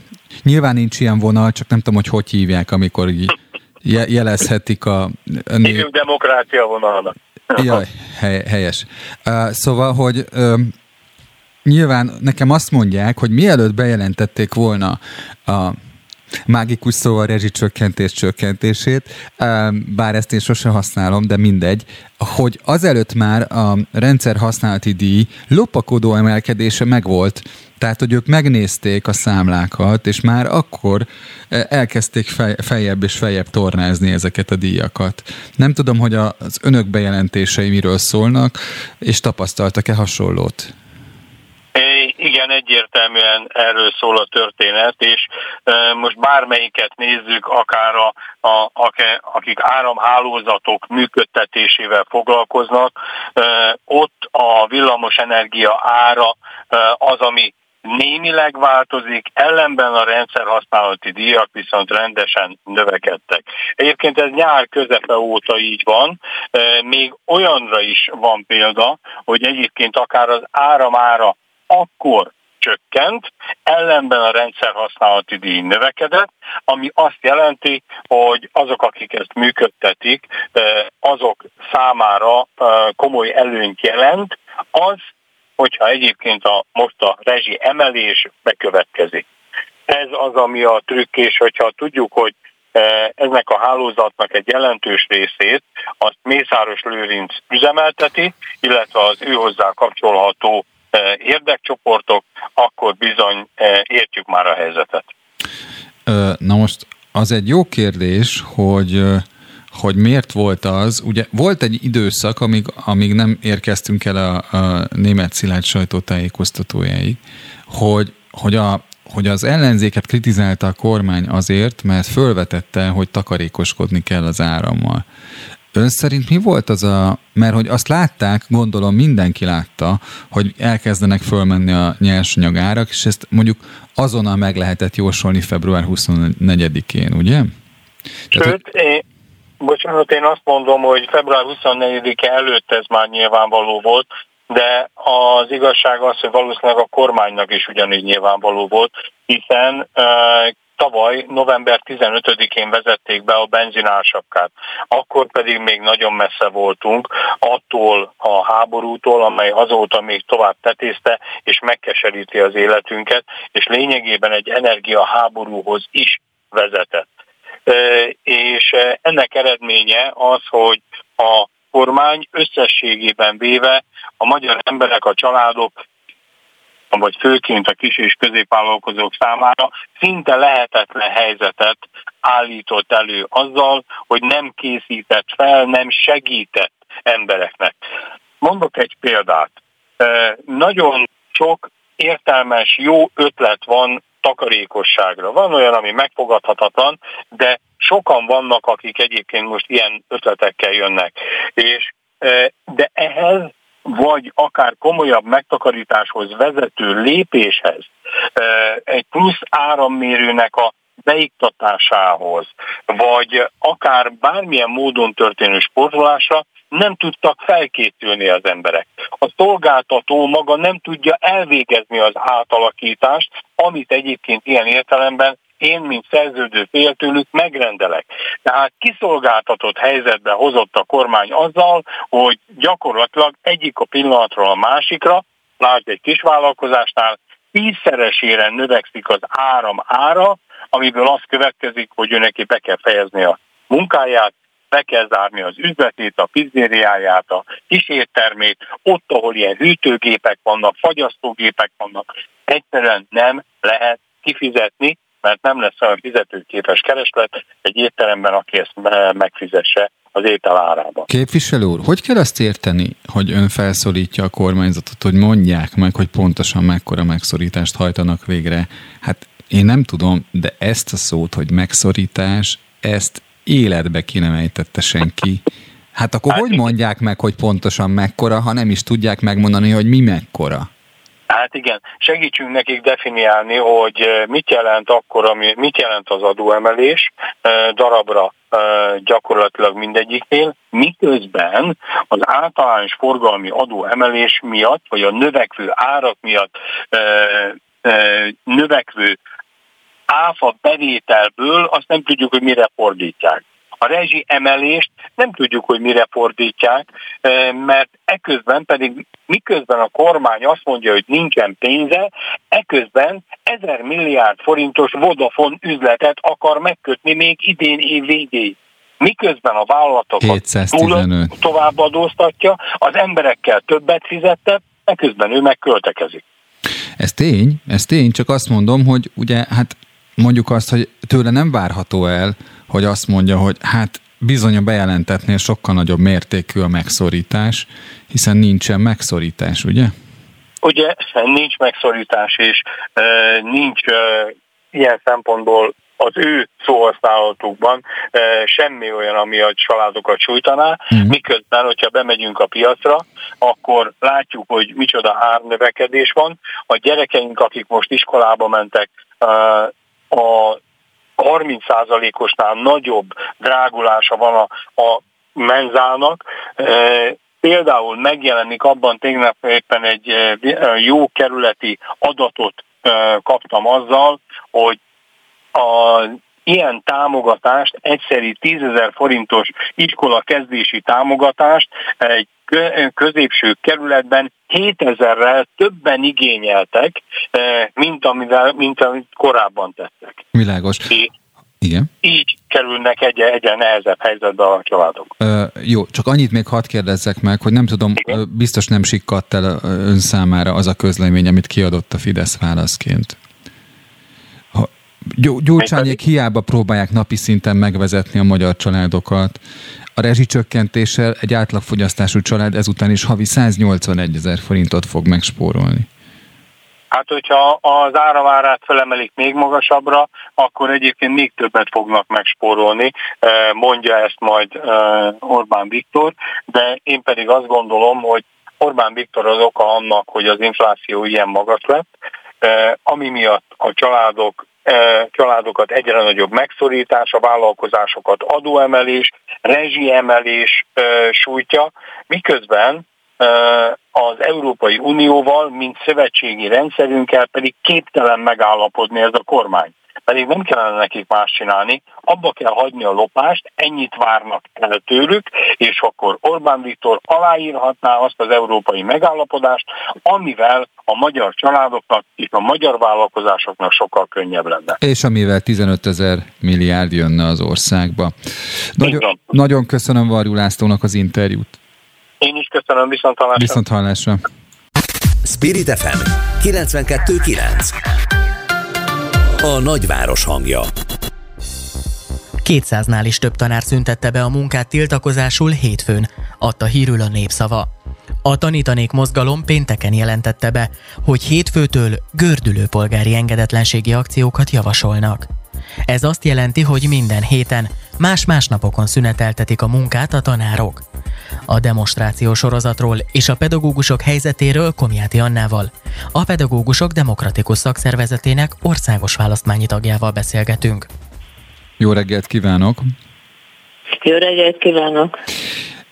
nyilván nincs ilyen vonal, csak nem tudom, hogy hogy hívják, amikor így je, jelezhetik a... Hívjuk demokrácia vonalnak. Jaj, hely, helyes. Szóval, hogy nyilván nekem azt mondják, hogy mielőtt bejelentették volna a mágikus szó a rezsicsökkentés csökkentését, bár ezt én sose használom, de mindegy, hogy azelőtt már a rendszer használati díj lopakodó emelkedése megvolt, tehát, hogy ők megnézték a számlákat, és már akkor elkezdték fej, feljebb és feljebb tornázni ezeket a díjakat. Nem tudom, hogy az önök bejelentései miről szólnak, és tapasztaltak-e hasonlót? Igen, egyértelműen erről szól a történet, és most bármelyiket nézzük, akár a, a, akik áramhálózatok működtetésével foglalkoznak, ott a villamosenergia ára az, ami némileg változik, ellenben a rendszer használati díjak viszont rendesen növekedtek. Egyébként ez nyár közepe óta így van, még olyanra is van példa, hogy egyébként akár az áramára akkor csökkent, ellenben a rendszer használati díj növekedett, ami azt jelenti, hogy azok, akik ezt működtetik, azok számára komoly előnyt jelent, az, hogyha egyébként a, most a rezsi emelés bekövetkezik. Ez az, ami a trükk, és hogyha tudjuk, hogy eznek a hálózatnak egy jelentős részét azt Mészáros Lőrinc üzemelteti, illetve az ő hozzá kapcsolható érdekcsoportok, akkor bizony értjük már a helyzetet. Na most az egy jó kérdés, hogy hogy miért volt az, ugye volt egy időszak, amíg, amíg nem érkeztünk el a, a német szilárd sajtótájékoztatójáig, hogy, hogy, a, hogy az ellenzéket kritizálta a kormány azért, mert fölvetette, hogy takarékoskodni kell az árammal. Ön szerint mi volt az a, mert hogy azt látták, gondolom mindenki látta, hogy elkezdenek fölmenni a nyersanyag árak, és ezt mondjuk azonnal meg lehetett jósolni február 24-én, ugye? Sőt, Tehát, én, bocsánat, én azt mondom, hogy február 24-e előtt ez már nyilvánvaló volt, de az igazság az, hogy valószínűleg a kormánynak is ugyanígy nyilvánvaló volt, hiszen tavaly november 15-én vezették be a benzinársapkát. Akkor pedig még nagyon messze voltunk attól a háborútól, amely azóta még tovább tetézte és megkeseríti az életünket, és lényegében egy energiaháborúhoz is vezetett. És ennek eredménye az, hogy a kormány összességében véve a magyar emberek, a családok vagy főként a kis és középvállalkozók számára szinte lehetetlen helyzetet állított elő azzal, hogy nem készített fel, nem segített embereknek. Mondok egy példát. Nagyon sok értelmes, jó ötlet van takarékosságra. Van olyan, ami megfogadhatatlan, de sokan vannak, akik egyébként most ilyen ötletekkel jönnek. És de ehhez vagy akár komolyabb megtakarításhoz vezető lépéshez, egy plusz árammérőnek a beiktatásához, vagy akár bármilyen módon történő sportolásra nem tudtak felkészülni az emberek. A szolgáltató maga nem tudja elvégezni az átalakítást, amit egyébként ilyen értelemben én, mint szerződő fél tőlük megrendelek. Tehát kiszolgáltatott helyzetbe hozott a kormány azzal, hogy gyakorlatilag egyik a pillanatról a másikra, lásd egy kisvállalkozásnál, tízszeresére növekszik az áram ára, amiből az következik, hogy ő neki be kell fejezni a munkáját, be kell zárni az üzletét, a pizzériáját, a kísértermét, ott, ahol ilyen hűtőgépek vannak, fagyasztógépek vannak, egyszerűen nem lehet kifizetni, mert nem lesz olyan fizetőképes kereslet egy étteremben, aki ezt megfizesse az étel árába. Képviselő úr, hogy kell azt érteni, hogy ön felszólítja a kormányzatot, hogy mondják meg, hogy pontosan mekkora megszorítást hajtanak végre? Hát én nem tudom, de ezt a szót, hogy megszorítás, ezt életbe ki nem ejtette senki. Hát akkor hát hogy mondják meg, hogy pontosan mekkora, ha nem is tudják megmondani, hogy mi mekkora? Hát igen, segítsünk nekik definiálni, hogy eh, mit jelent akkor, ami, mit jelent az adóemelés eh, darabra eh, gyakorlatilag mindegyiknél, miközben az általános forgalmi adóemelés miatt, vagy a növekvő árak miatt növekvő áfa bevételből azt nem tudjuk, hogy mire fordítják. A rezsi emelést nem tudjuk, hogy mire fordítják, mert eközben pedig miközben a kormány azt mondja, hogy nincsen pénze, eközben 1000 milliárd forintos Vodafone üzletet akar megkötni még idén év végéig miközben a vállalatokat tovább adóztatja, az emberekkel többet fizettet, eközben ő megköltekezik. Ez tény, ez tény, csak azt mondom, hogy ugye hát mondjuk azt, hogy tőle nem várható el, hogy azt mondja, hogy hát bizony a bejelentetnél sokkal nagyobb mértékű a megszorítás, hiszen nincsen megszorítás, ugye? Ugye nincs megszorítás, és e, nincs e, ilyen szempontból az ő szóhasználatukban e, semmi olyan, ami a családokat sújtaná, mm. miközben, hogyha bemegyünk a piacra, akkor látjuk, hogy micsoda árnövekedés van. A gyerekeink, akik most iskolába mentek, e, a 30%-osnál nagyobb drágulása van a, a menzának. E, például megjelenik abban tegnap éppen egy jó kerületi adatot kaptam azzal, hogy a ilyen támogatást, egyszeri 10 ezer forintos iskola kezdési támogatást egy középső kerületben 7000-rel többen igényeltek, mint, amivel, mint amit korábban tettek. Világos. Igen. Így kerülnek egyre, egyre nehezebb helyzetbe a családok. Ö, jó, csak annyit még hadd kérdezzek meg, hogy nem tudom, Igen? biztos nem sikkadt el ön számára az a közlemény, amit kiadott a Fidesz válaszként. Gyurcsányék hiába próbálják napi szinten megvezetni a magyar családokat. A rezsicsökkentéssel egy átlagfogyasztású család ezután is havi 181 ezer forintot fog megspórolni. Hát, hogyha az áramárát felemelik még magasabbra, akkor egyébként még többet fognak megspórolni, mondja ezt majd Orbán Viktor, de én pedig azt gondolom, hogy Orbán Viktor az oka annak, hogy az infláció ilyen magas lett, ami miatt a családok családokat egyre nagyobb megszorítás, a vállalkozásokat adóemelés, rezsiemelés sújtja, miközben az Európai Unióval, mint szövetségi rendszerünkkel pedig képtelen megállapodni ez a kormány pedig nem kellene nekik más csinálni, abba kell hagyni a lopást, ennyit várnak el tőlük, és akkor Orbán Viktor aláírhatná azt az európai megállapodást, amivel a magyar családoknak és a magyar vállalkozásoknak sokkal könnyebb lenne. És amivel 15 ezer milliárd jönne az országba. Nagyon, nagyon köszönöm Varjú Lászlónak az interjút. Én is köszönöm, viszont hallásra. Viszont hallásra. Spirit FM 92.9 a nagyváros hangja. 200-nál is több tanár szüntette be a munkát tiltakozásul hétfőn, adta hírül a népszava. A tanítanék mozgalom pénteken jelentette be, hogy hétfőtől gördülő polgári engedetlenségi akciókat javasolnak. Ez azt jelenti, hogy minden héten más-más napokon szüneteltetik a munkát a tanárok. A demonstráció sorozatról és a pedagógusok helyzetéről Komjáti Annával, a Pedagógusok Demokratikus Szakszervezetének országos választmányi tagjával beszélgetünk. Jó reggelt kívánok! Jó reggelt kívánok!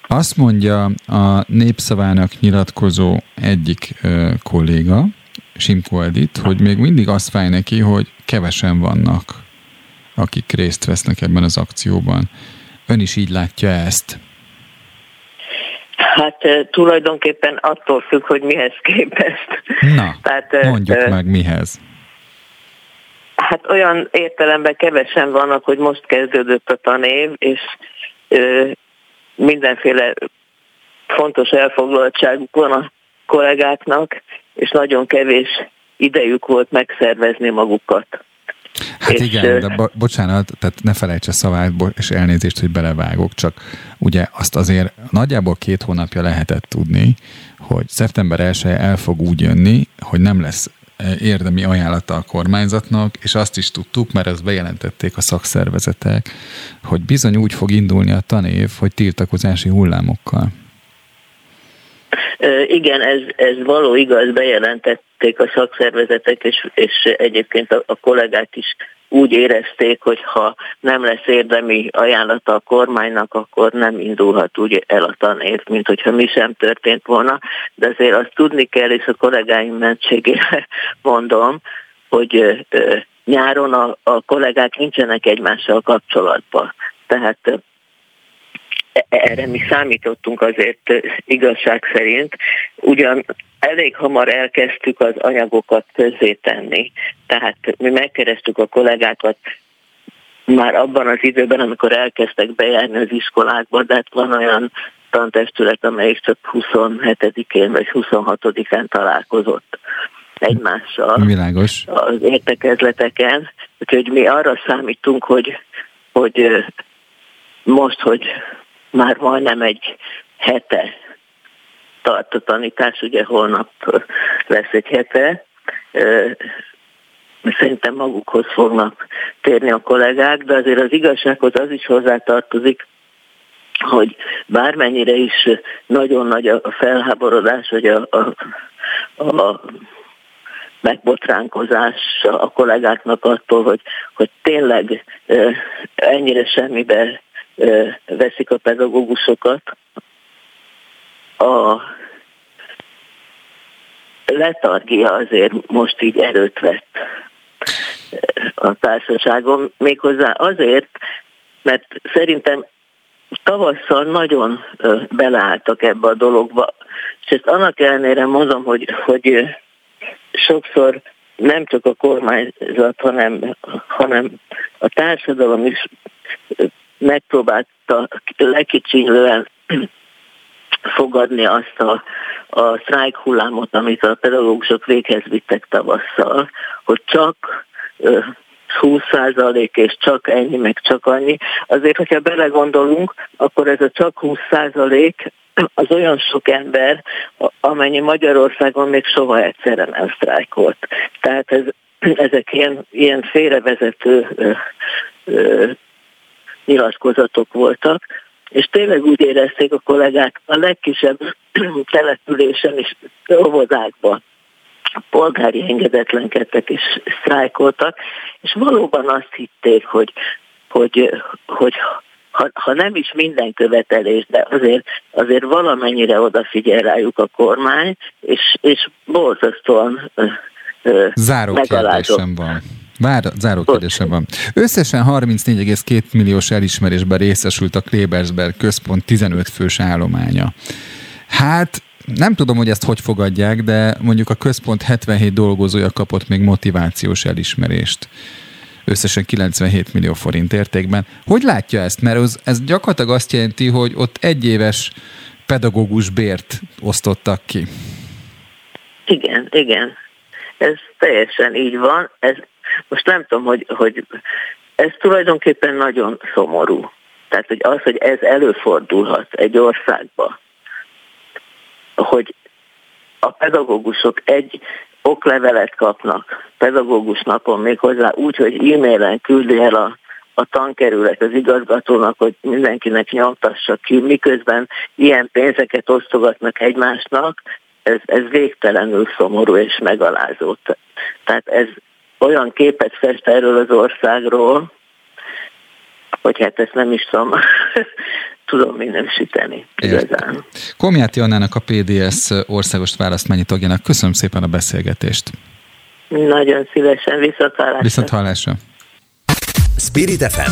Azt mondja a népszavának nyilatkozó egyik ö, kolléga, Simko Edith, hogy még mindig azt fáj neki, hogy kevesen vannak, akik részt vesznek ebben az akcióban. Ön is így látja ezt? Hát tulajdonképpen attól függ, hogy mihez képest. Na, Tehát, mondjuk uh, meg mihez. Hát olyan értelemben kevesen vannak, hogy most kezdődött a tanév, és uh, mindenféle fontos elfoglaltságuk van a kollégáknak, és nagyon kevés idejük volt megszervezni magukat. Hát és igen, de bo- bocsánat, tehát ne felejtse szavát, és elnézést, hogy belevágok, csak ugye azt azért nagyjából két hónapja lehetett tudni, hogy szeptember 1 el fog úgy jönni, hogy nem lesz érdemi ajánlata a kormányzatnak, és azt is tudtuk, mert ezt bejelentették a szakszervezetek, hogy bizony úgy fog indulni a tanév, hogy tiltakozási hullámokkal. Igen, ez, ez való igaz, bejelentették a szakszervezetek, és, és egyébként a, a kollégák is úgy érezték, hogy ha nem lesz érdemi ajánlata a kormánynak, akkor nem indulhat úgy el a tanév, mint hogyha mi sem történt volna. De azért azt tudni kell, és a kollégáim mentségére mondom, hogy nyáron a, a kollégák nincsenek egymással kapcsolatban. Tehát erre mi számítottunk azért igazság szerint, ugyan elég hamar elkezdtük az anyagokat közzétenni. Tehát mi megkerestük a kollégákat már abban az időben, amikor elkezdtek bejárni az iskolákba, de hát van olyan tantestület, amelyik csak 27-én vagy 26-án találkozott egymással Világos. az értekezleteken. Úgyhogy mi arra számítunk, hogy, hogy most, hogy már majdnem egy hete tart a tanítás, ugye holnap lesz egy hete, szerintem magukhoz fognak térni a kollégák, de azért az igazsághoz az is hozzátartozik, hogy bármennyire is nagyon nagy a felháborodás, vagy a, a, a megbotránkozás a kollégáknak attól, hogy, hogy tényleg ennyire semmibe veszik a pedagógusokat. A letargia azért most így erőt vett a társaságon, méghozzá azért, mert szerintem tavasszal nagyon beleálltak ebbe a dologba, és ezt annak ellenére mondom, hogy, hogy sokszor nem csak a kormányzat, hanem, hanem a társadalom is megpróbálta lekicsinlően fogadni azt a, a sztrájk hullámot, amit a pedagógusok véghez vittek tavasszal, hogy csak 20 százalék, és csak ennyi, meg csak annyi. Azért, hogyha belegondolunk, akkor ez a csak 20 százalék az olyan sok ember, amennyi Magyarországon még soha egyszerre nem sztrájkolt. Tehát ez, ezek ilyen, ilyen félrevezető nyilatkozatok voltak, és tényleg úgy érezték a kollégák a legkisebb településen is óvodákban polgári engedetlenkedtek és sztrájkoltak, és valóban azt hitték, hogy, hogy, hogy ha, ha nem is minden követelés, de azért, azért valamennyire odafigyel rájuk a kormány, és, és borzasztóan Záró kérdésem van. Vár, záró kérdésem van. Összesen 34,2 milliós elismerésben részesült a Klebersberg központ 15 fős állománya. Hát nem tudom, hogy ezt hogy fogadják, de mondjuk a központ 77 dolgozója kapott még motivációs elismerést. Összesen 97 millió forint értékben. Hogy látja ezt? Mert ez, ez gyakorlatilag azt jelenti, hogy ott egyéves pedagógus bért osztottak ki. Igen, igen. Ez teljesen így van. Ez, most nem tudom, hogy, hogy ez tulajdonképpen nagyon szomorú. Tehát, hogy az, hogy ez előfordulhat egy országba, hogy a pedagógusok egy oklevelet kapnak pedagógus napon még hozzá úgy, hogy e-mailen küldi el a, a tankerület az igazgatónak, hogy mindenkinek nyomtassa ki, miközben ilyen pénzeket osztogatnak egymásnak, ez, ez végtelenül szomorú és megalázó. Tehát ez olyan képet fest erről az országról, hogy hát ezt nem is tudom tudom minősíteni igazán. Komjáti Annának a PDS országos választmányi tagjának köszönöm szépen a beszélgetést. Nagyon szívesen, viszont hallásra. Viszont hallásra. Spirit FM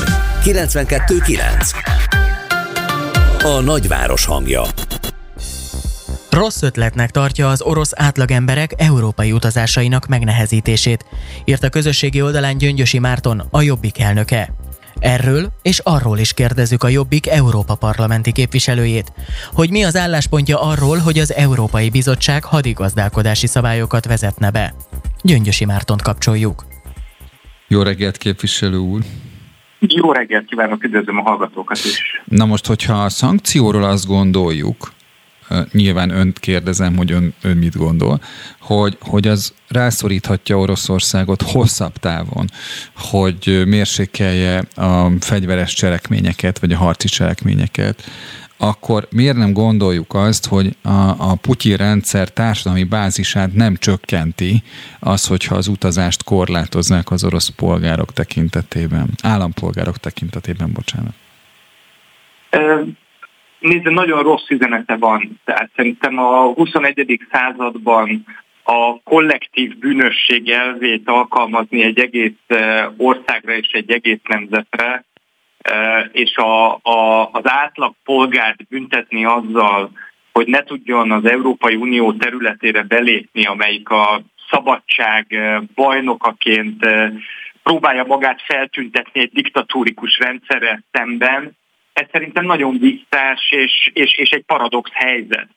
92.9 A nagyváros hangja Rossz ötletnek tartja az orosz átlagemberek európai utazásainak megnehezítését, írt a közösségi oldalán Gyöngyösi Márton, a Jobbik elnöke. Erről és arról is kérdezzük a Jobbik Európa parlamenti képviselőjét, hogy mi az álláspontja arról, hogy az Európai Bizottság hadigazdálkodási szabályokat vezetne be. Gyöngyösi Mártont kapcsoljuk. Jó reggelt, képviselő úr! Jó reggelt kívánok, üdvözlöm a hallgatókat is. Na most, hogyha a szankcióról azt gondoljuk, nyilván önt kérdezem, hogy ön, ön mit gondol, hogy, hogy az rászoríthatja Oroszországot hosszabb távon, hogy mérsékelje a fegyveres cselekményeket, vagy a harci cselekményeket, akkor miért nem gondoljuk azt, hogy a, a Putyin rendszer társadalmi bázisát nem csökkenti az, hogyha az utazást korlátoznák az orosz polgárok tekintetében, állampolgárok tekintetében, bocsánat. Nézd, nagyon rossz üzenete van. Tehát szerintem a 21. században a kollektív bűnösség elvét alkalmazni egy egész országra és egy egész nemzetre, és a, a, az átlag polgárt büntetni azzal, hogy ne tudjon az Európai Unió területére belépni, amelyik a szabadság bajnokaként próbálja magát feltüntetni egy diktatúrikus rendszerre szemben, ez szerintem nagyon visszás és, és, és egy paradox helyzet.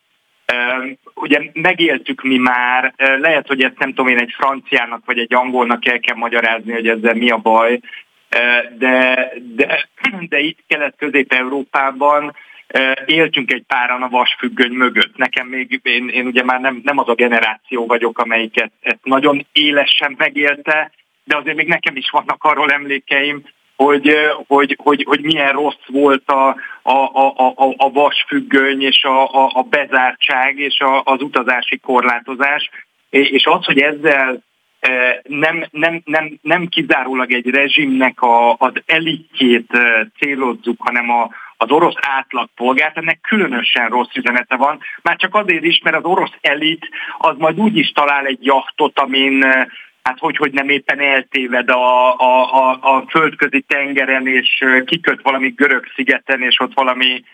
Ugye megéltük mi már, lehet, hogy ezt nem tudom én egy franciának vagy egy angolnak el kell magyarázni, hogy ezzel mi a baj, de, de, de itt Kelet-Közép-Európában éltünk egy páran a vasfüggöny mögött. Nekem még, én, én ugye már nem, nem az a generáció vagyok, amelyiket ezt nagyon élesen megélte, de azért még nekem is vannak arról emlékeim, hogy, hogy, hogy, hogy milyen rossz volt a, a, a, a, a vasfüggöny és a, a, a bezártság és a, az utazási korlátozás, és az, hogy ezzel nem, nem, nem, nem kizárólag egy rezsimnek a, az elitjét célozzuk, hanem a, az orosz átlagpolgárt, ennek különösen rossz üzenete van, már csak azért is, mert az orosz elit az majd úgy is talál egy jachtot, amin hát hogy, hogy nem éppen eltéved a, a, a, a földközi tengeren, és kiköt valami görög szigeten, és ott valami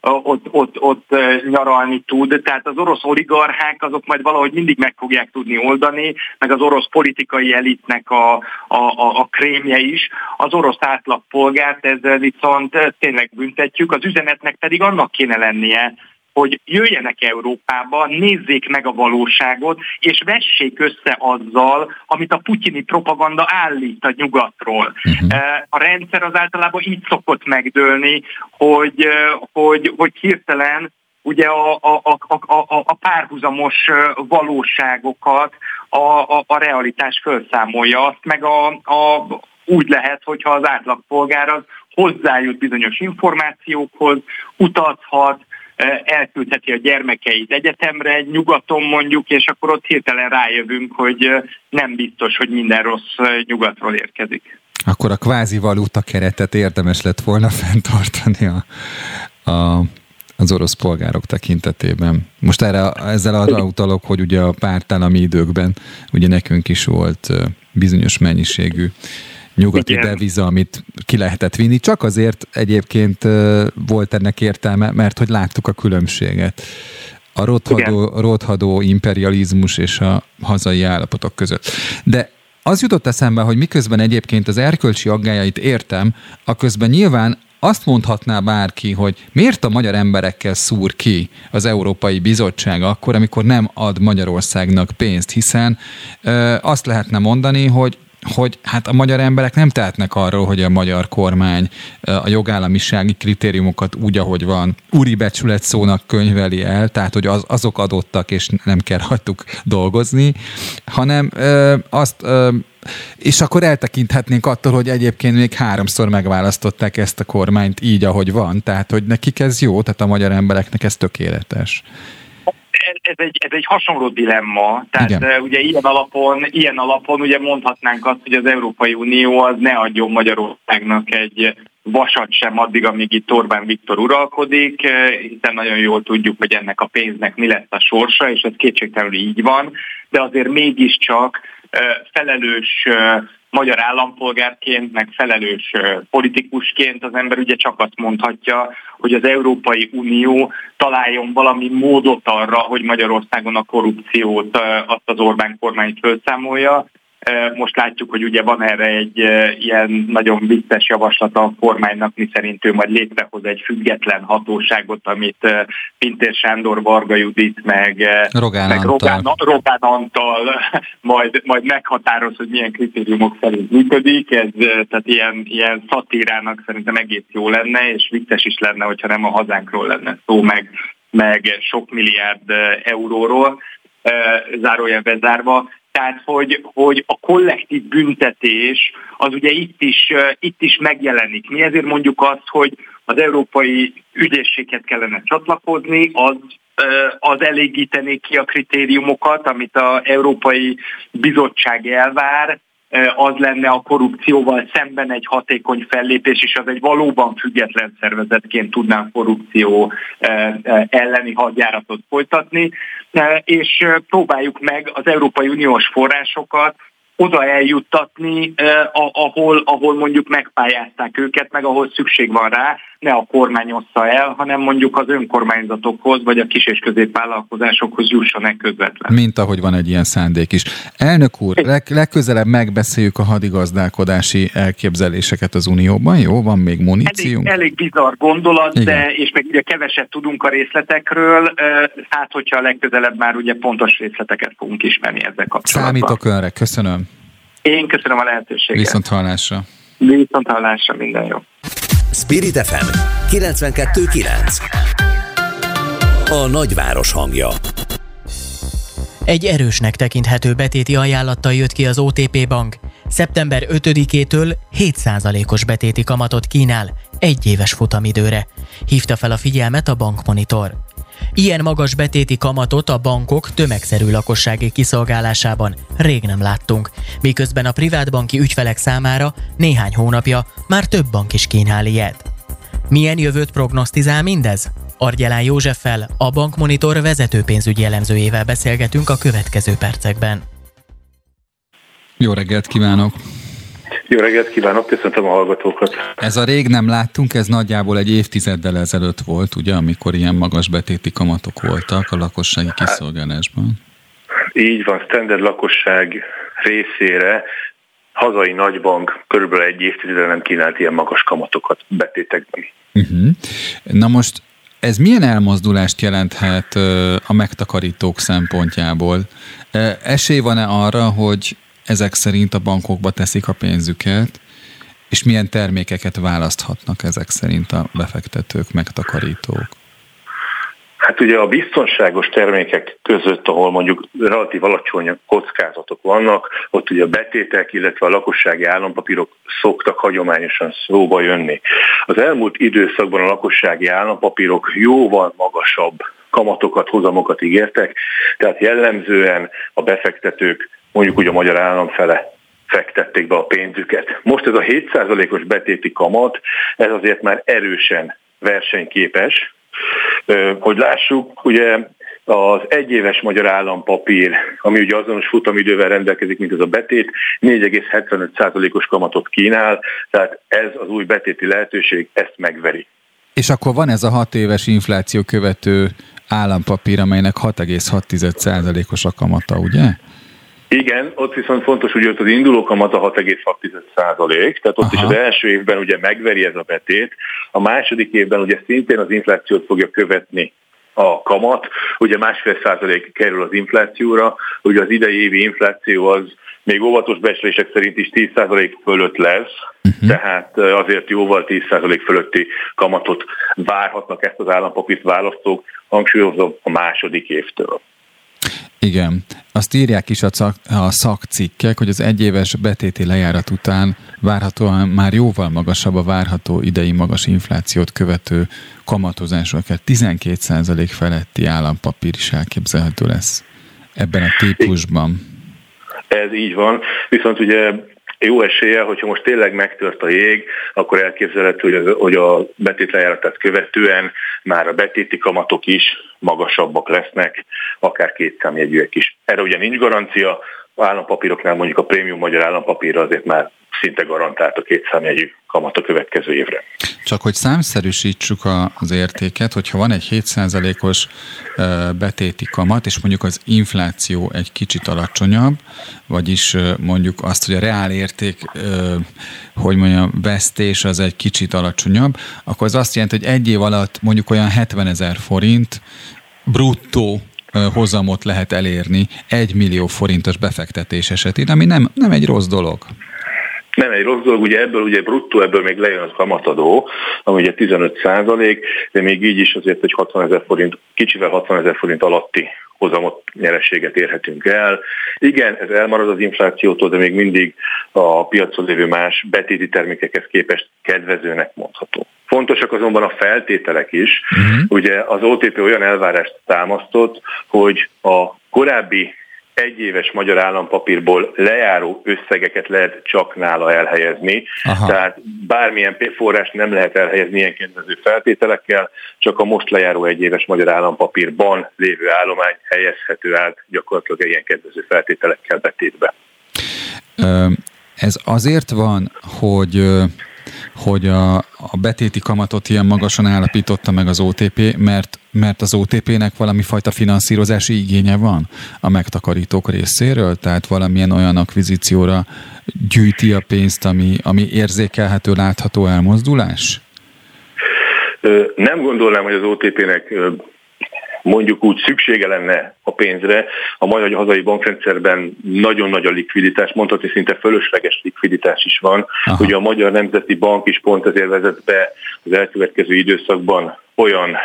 ott, ott, ott nyaralni tud. Tehát az orosz oligarchák azok majd valahogy mindig meg fogják tudni oldani, meg az orosz politikai elitnek a, a, a, a krémje is. Az orosz átlagpolgárt ezzel viszont tényleg büntetjük, az üzenetnek pedig annak kéne lennie, hogy jöjjenek Európába, nézzék meg a valóságot, és vessék össze azzal, amit a putyini propaganda állít a nyugatról. Uh-huh. A rendszer az általában így szokott megdőlni, hogy, hogy, hogy hirtelen ugye a, a, a, a, a párhuzamos valóságokat a, a, a realitás felszámolja, azt meg a, a, úgy lehet, hogyha az átlagpolgár az hozzájut bizonyos információkhoz, utazhat, elküldheti a gyermekeit egyetemre, nyugaton mondjuk, és akkor ott hirtelen rájövünk, hogy nem biztos, hogy minden rossz nyugatról érkezik. Akkor a kvázi valuta keretet érdemes lett volna fenntartani a, a az orosz polgárok tekintetében. Most erre, ezzel arra utalok, hogy ugye a pártállami időkben ugye nekünk is volt bizonyos mennyiségű nyugati Igen. deviza, amit ki lehetett vinni. Csak azért egyébként volt ennek értelme, mert hogy láttuk a különbséget a rothadó, rothadó imperializmus és a hazai állapotok között. De az jutott eszembe, hogy miközben egyébként az erkölcsi aggájait értem, a közben nyilván azt mondhatná bárki, hogy miért a magyar emberekkel szúr ki az Európai Bizottság akkor, amikor nem ad Magyarországnak pénzt, hiszen ö, azt lehetne mondani, hogy hogy hát a magyar emberek nem tehetnek arról, hogy a magyar kormány a jogállamisági kritériumokat úgy, ahogy van, úri becsület szónak könyveli el, tehát hogy az, azok adottak, és nem kell hagytuk dolgozni, hanem ö, azt ö, és akkor eltekinthetnénk attól, hogy egyébként még háromszor megválasztották ezt a kormányt így, ahogy van, tehát hogy nekik ez jó, tehát a magyar embereknek ez tökéletes ez egy, ez egy hasonló dilemma. Tehát Igen. ugye ilyen alapon, ilyen alapon ugye mondhatnánk azt, hogy az Európai Unió az ne adjon Magyarországnak egy vasat sem addig, amíg itt Orbán Viktor uralkodik, hiszen nagyon jól tudjuk, hogy ennek a pénznek mi lesz a sorsa, és ez kétségtelenül így van, de azért mégiscsak felelős magyar állampolgárként, meg felelős politikusként az ember ugye csak azt mondhatja, hogy az Európai Unió találjon valami módot arra, hogy Magyarországon a korrupciót azt az Orbán kormány felszámolja, most látjuk, hogy ugye van erre egy ilyen nagyon vicces javaslata a kormánynak, miszerint ő majd létrehoz egy független hatóságot, amit Pintér Sándor, Varga Judit, meg Rogán, meg Rogán, Rogán Antal majd, majd meghatároz, hogy milyen kritériumok szerint működik. Ez tehát ilyen, ilyen szatírának szerintem egész jó lenne, és vicces is lenne, hogyha nem a hazánkról lenne szó, meg, meg sok milliárd euróról zárójel bezárva. Tehát, hogy, hogy a kollektív büntetés az ugye itt is, itt is megjelenik. Mi ezért mondjuk azt, hogy az európai ügyészséget kellene csatlakozni, az az elégítené ki a kritériumokat, amit az Európai Bizottság elvár, az lenne a korrupcióval szemben egy hatékony fellépés, és az egy valóban független szervezetként tudná a korrupció elleni hadjáratot folytatni, és próbáljuk meg az Európai Uniós forrásokat oda eljuttatni, ahol, ahol mondjuk megpályázták őket, meg ahol szükség van rá, ne a kormány ossza el, hanem mondjuk az önkormányzatokhoz, vagy a kis és középvállalkozásokhoz jusson-e közvetlen. Mint ahogy van egy ilyen szándék is. Elnök úr, leg, legközelebb megbeszéljük a hadigazdálkodási elképzeléseket az Unióban, jó? Van még muníciónk? Elég, elég bizarr gondolat, Igen. de és meg ugye keveset tudunk a részletekről, hát hogyha legközelebb már ugye pontos részleteket fogunk ismerni ezzel kapcsolatban. Számítok önre, köszönöm. Én köszönöm a lehetőséget. Viszont hallásra. Viszont hallásra, minden jó. Spirit FM 92.9 A nagyváros hangja egy erősnek tekinthető betéti ajánlattal jött ki az OTP Bank. Szeptember 5-től 7%-os betéti kamatot kínál egy éves futamidőre. Hívta fel a figyelmet a Bankmonitor. Ilyen magas betéti kamatot a bankok tömegszerű lakossági kiszolgálásában rég nem láttunk, miközben a privátbanki ügyfelek számára néhány hónapja már több bank is kínál ilyet. Milyen jövőt prognosztizál mindez? Argyelán Józseffel, a Bankmonitor vezető pénzügyi elemzőjével beszélgetünk a következő percekben. Jó reggelt kívánok! Jó reggelt kívánok, köszöntöm a hallgatókat. Ez a rég nem láttunk, ez nagyjából egy évtizeddel ezelőtt volt, ugye, amikor ilyen magas betéti kamatok voltak a lakossági kiszolgálásban. Így van, standard lakosság részére hazai nagybank körülbelül egy évtizedre nem kínált ilyen magas kamatokat betétekben. Uh-huh. Na most ez milyen elmozdulást jelenthet a megtakarítók szempontjából? Esély van-e arra, hogy ezek szerint a bankokba teszik a pénzüket, és milyen termékeket választhatnak ezek szerint a befektetők, megtakarítók? Hát ugye a biztonságos termékek között, ahol mondjuk relatív alacsony kockázatok vannak, ott ugye a betétek, illetve a lakossági állampapírok szoktak hagyományosan szóba jönni. Az elmúlt időszakban a lakossági állampapírok jóval magasabb kamatokat, hozamokat ígértek, tehát jellemzően a befektetők mondjuk úgy a magyar állam fele fektették be a pénzüket. Most ez a 7%-os betéti kamat, ez azért már erősen versenyképes. Hogy lássuk, ugye az egyéves magyar állampapír, ami ugye azonos futamidővel rendelkezik, mint ez a betét, 4,75%-os kamatot kínál, tehát ez az új betéti lehetőség ezt megveri. És akkor van ez a hat éves infláció követő állampapír, amelynek 6,6%-os a kamata, ugye? Igen, ott viszont fontos, hogy ott az induló kamat a 6,6 százalék, tehát ott Aha. is az első évben ugye megveri ez a betét, a második évben ugye szintén az inflációt fogja követni a kamat, ugye másfél százalék kerül az inflációra, ugye az idei évi infláció az még óvatos becslések szerint is 10 százalék fölött lesz, uh-huh. tehát azért jóval 10 százalék fölötti kamatot várhatnak ezt az állampapírt választók, hangsúlyozom a második évtől. Igen. Azt írják is a, szak, a szakcikkek, hogy az egyéves betéti lejárat után várhatóan már jóval magasabb a várható idei magas inflációt követő kamatozásról, 12% feletti állampapír is elképzelhető lesz ebben a típusban. Ez így van, viszont ugye jó esélye, hogyha most tényleg megtört a jég, akkor elképzelhető, hogy, hogy a betétlejáratát követően már a betéti kamatok is magasabbak lesznek, akár kétszámjegyűek is. Erre ugye nincs garancia, állampapíroknál mondjuk a prémium magyar állampapírra azért már szinte garantált a kétszámjegyű kamat a következő évre. Csak hogy számszerűsítsük az értéket, hogyha van egy 7%-os betéti kamat, és mondjuk az infláció egy kicsit alacsonyabb, vagyis mondjuk azt, hogy a reál érték, hogy mondjam, vesztés az egy kicsit alacsonyabb, akkor az azt jelenti, hogy egy év alatt mondjuk olyan 70 ezer forint bruttó hozamot lehet elérni egy millió forintos befektetés esetén, ami nem, nem egy rossz dolog. Nem egy rossz dolog, ugye ebből ugye bruttó, ebből még lejön az kamatadó, ami ugye 15 százalék, de még így is azért egy 60 ezer forint, kicsivel 60 ezer forint alatti hozamot, nyerességet érhetünk el. Igen, ez elmarad az inflációtól, de még mindig a piacon lévő más betéti termékekhez képest kedvezőnek mondható. Fontosak azonban a feltételek is. Uh-huh. Ugye az OTP olyan elvárást támasztott, hogy a korábbi egyéves magyar állampapírból lejáró összegeket lehet csak nála elhelyezni. Aha. Tehát bármilyen forrás nem lehet elhelyezni ilyen kedvező feltételekkel, csak a most lejáró egyéves magyar állampapírban lévő állomány helyezhető át gyakorlatilag ilyen kedvező feltételekkel betétbe. Ez azért van, hogy hogy a, a betéti kamatot ilyen magasan állapította meg az OTP, mert, mert az OTP-nek valami fajta finanszírozási igénye van a megtakarítók részéről, tehát valamilyen olyan akvizícióra gyűjti a pénzt, ami, ami érzékelhető, látható elmozdulás? Nem gondolnám, hogy az OTP-nek mondjuk úgy szüksége lenne a pénzre. A magyar hazai bankrendszerben nagyon nagy a likviditás, mondhatni szinte fölösleges likviditás is van. Aha. Ugye a Magyar Nemzeti Bank is pont ezért vezet be az elkövetkező időszakban olyan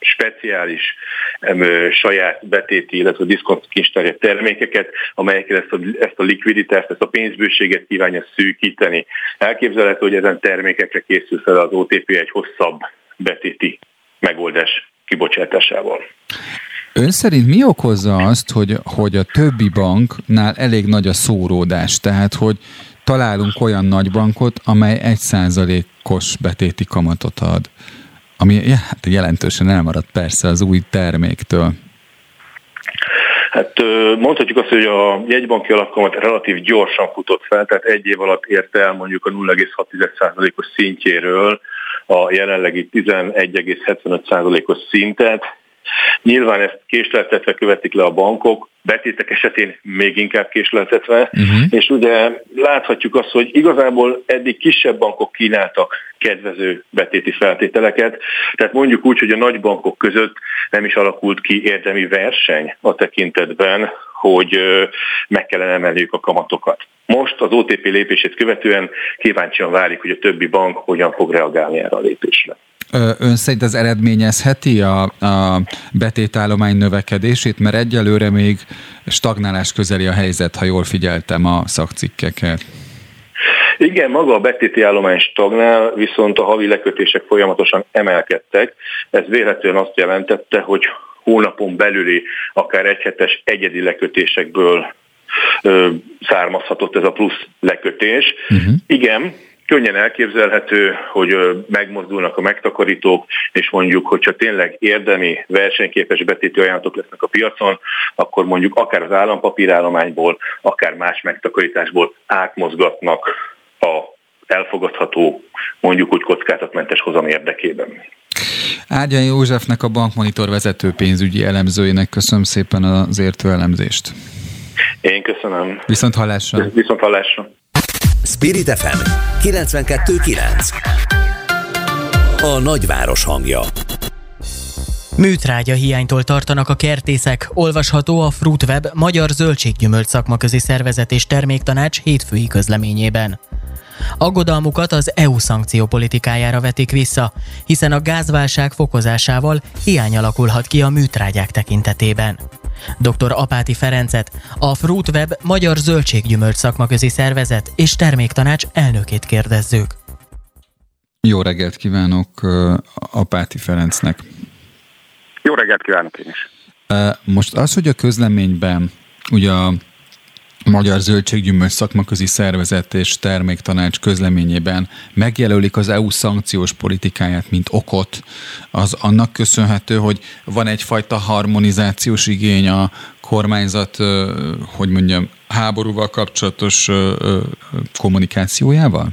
speciális em, saját betéti, illetve diszkont kincstárja termékeket, amelyekkel ezt a, ezt a likviditást, ezt a pénzbőséget kívánja szűkíteni. Elképzelhető, hogy ezen termékekre készül fel az OTP egy hosszabb betéti megoldás kibocsátásával. Ön szerint mi okozza azt, hogy, hogy a többi banknál elég nagy a szóródás? Tehát, hogy találunk olyan nagy bankot, amely egy százalékos betéti kamatot ad, ami hát jelentősen elmaradt persze az új terméktől. Hát mondhatjuk azt, hogy a jegybanki alapkamat relatív gyorsan futott fel, tehát egy év alatt érte el mondjuk a 0,6%-os szintjéről a jelenlegi 11,75%-os szintet. Nyilván ezt késleltetve követik le a bankok, betétek esetén még inkább késleltetve, uh-huh. és ugye láthatjuk azt, hogy igazából eddig kisebb bankok kínáltak kedvező betéti feltételeket, tehát mondjuk úgy, hogy a nagy bankok között nem is alakult ki érdemi verseny a tekintetben, hogy meg kellene emelniük a kamatokat. Most az OTP lépését követően kíváncsian várjuk, hogy a többi bank hogyan fog reagálni erre a lépésre. Ön szerint ez eredményezheti a, a betétállomány növekedését, mert egyelőre még stagnálás közeli a helyzet, ha jól figyeltem a szakcikkeket. Igen, maga a betéti állomány stagnál, viszont a havi lekötések folyamatosan emelkedtek. Ez véletlenül azt jelentette, hogy hónapon belüli, akár egyhetes egyedi lekötésekből ö, származhatott ez a plusz lekötés. Uh-huh. Igen, könnyen elképzelhető, hogy megmozdulnak a megtakarítók, és mondjuk, hogyha tényleg érdemi, versenyképes betéti ajánlatok lesznek a piacon, akkor mondjuk akár az állampapírállományból, akár más megtakarításból átmozgatnak a elfogadható, mondjuk úgy kockázatmentes hozam érdekében. Ágyán Józsefnek a Bankmonitor vezető pénzügyi elemzőjének köszönöm szépen az értő elemzést. Én köszönöm. Viszont hallásra. Viszont hallásra. Spirit FM 92.9 A nagyváros hangja Műtrágya hiánytól tartanak a kertészek, olvasható a Fruitweb Magyar Zöldséggyümölcs Szakmaközi Szervezet és Terméktanács hétfői közleményében. Aggodalmukat az EU szankció politikájára vetik vissza, hiszen a gázválság fokozásával hiány alakulhat ki a műtrágyák tekintetében. Dr. Apáti Ferencet, a Fruitweb Magyar Zöldséggyümölcs Szakmaközi Szervezet és Terméktanács elnökét kérdezzük. Jó reggelt kívánok Apáti Ferencnek. Jó reggelt kívánok én is. Most az, hogy a közleményben ugye a Magyar Zöldséggyümölcs Szakmaközi Szervezet és Terméktanács közleményében megjelölik az EU szankciós politikáját, mint okot, az annak köszönhető, hogy van egyfajta harmonizációs igény a kormányzat, hogy mondjam, háborúval kapcsolatos kommunikációjával?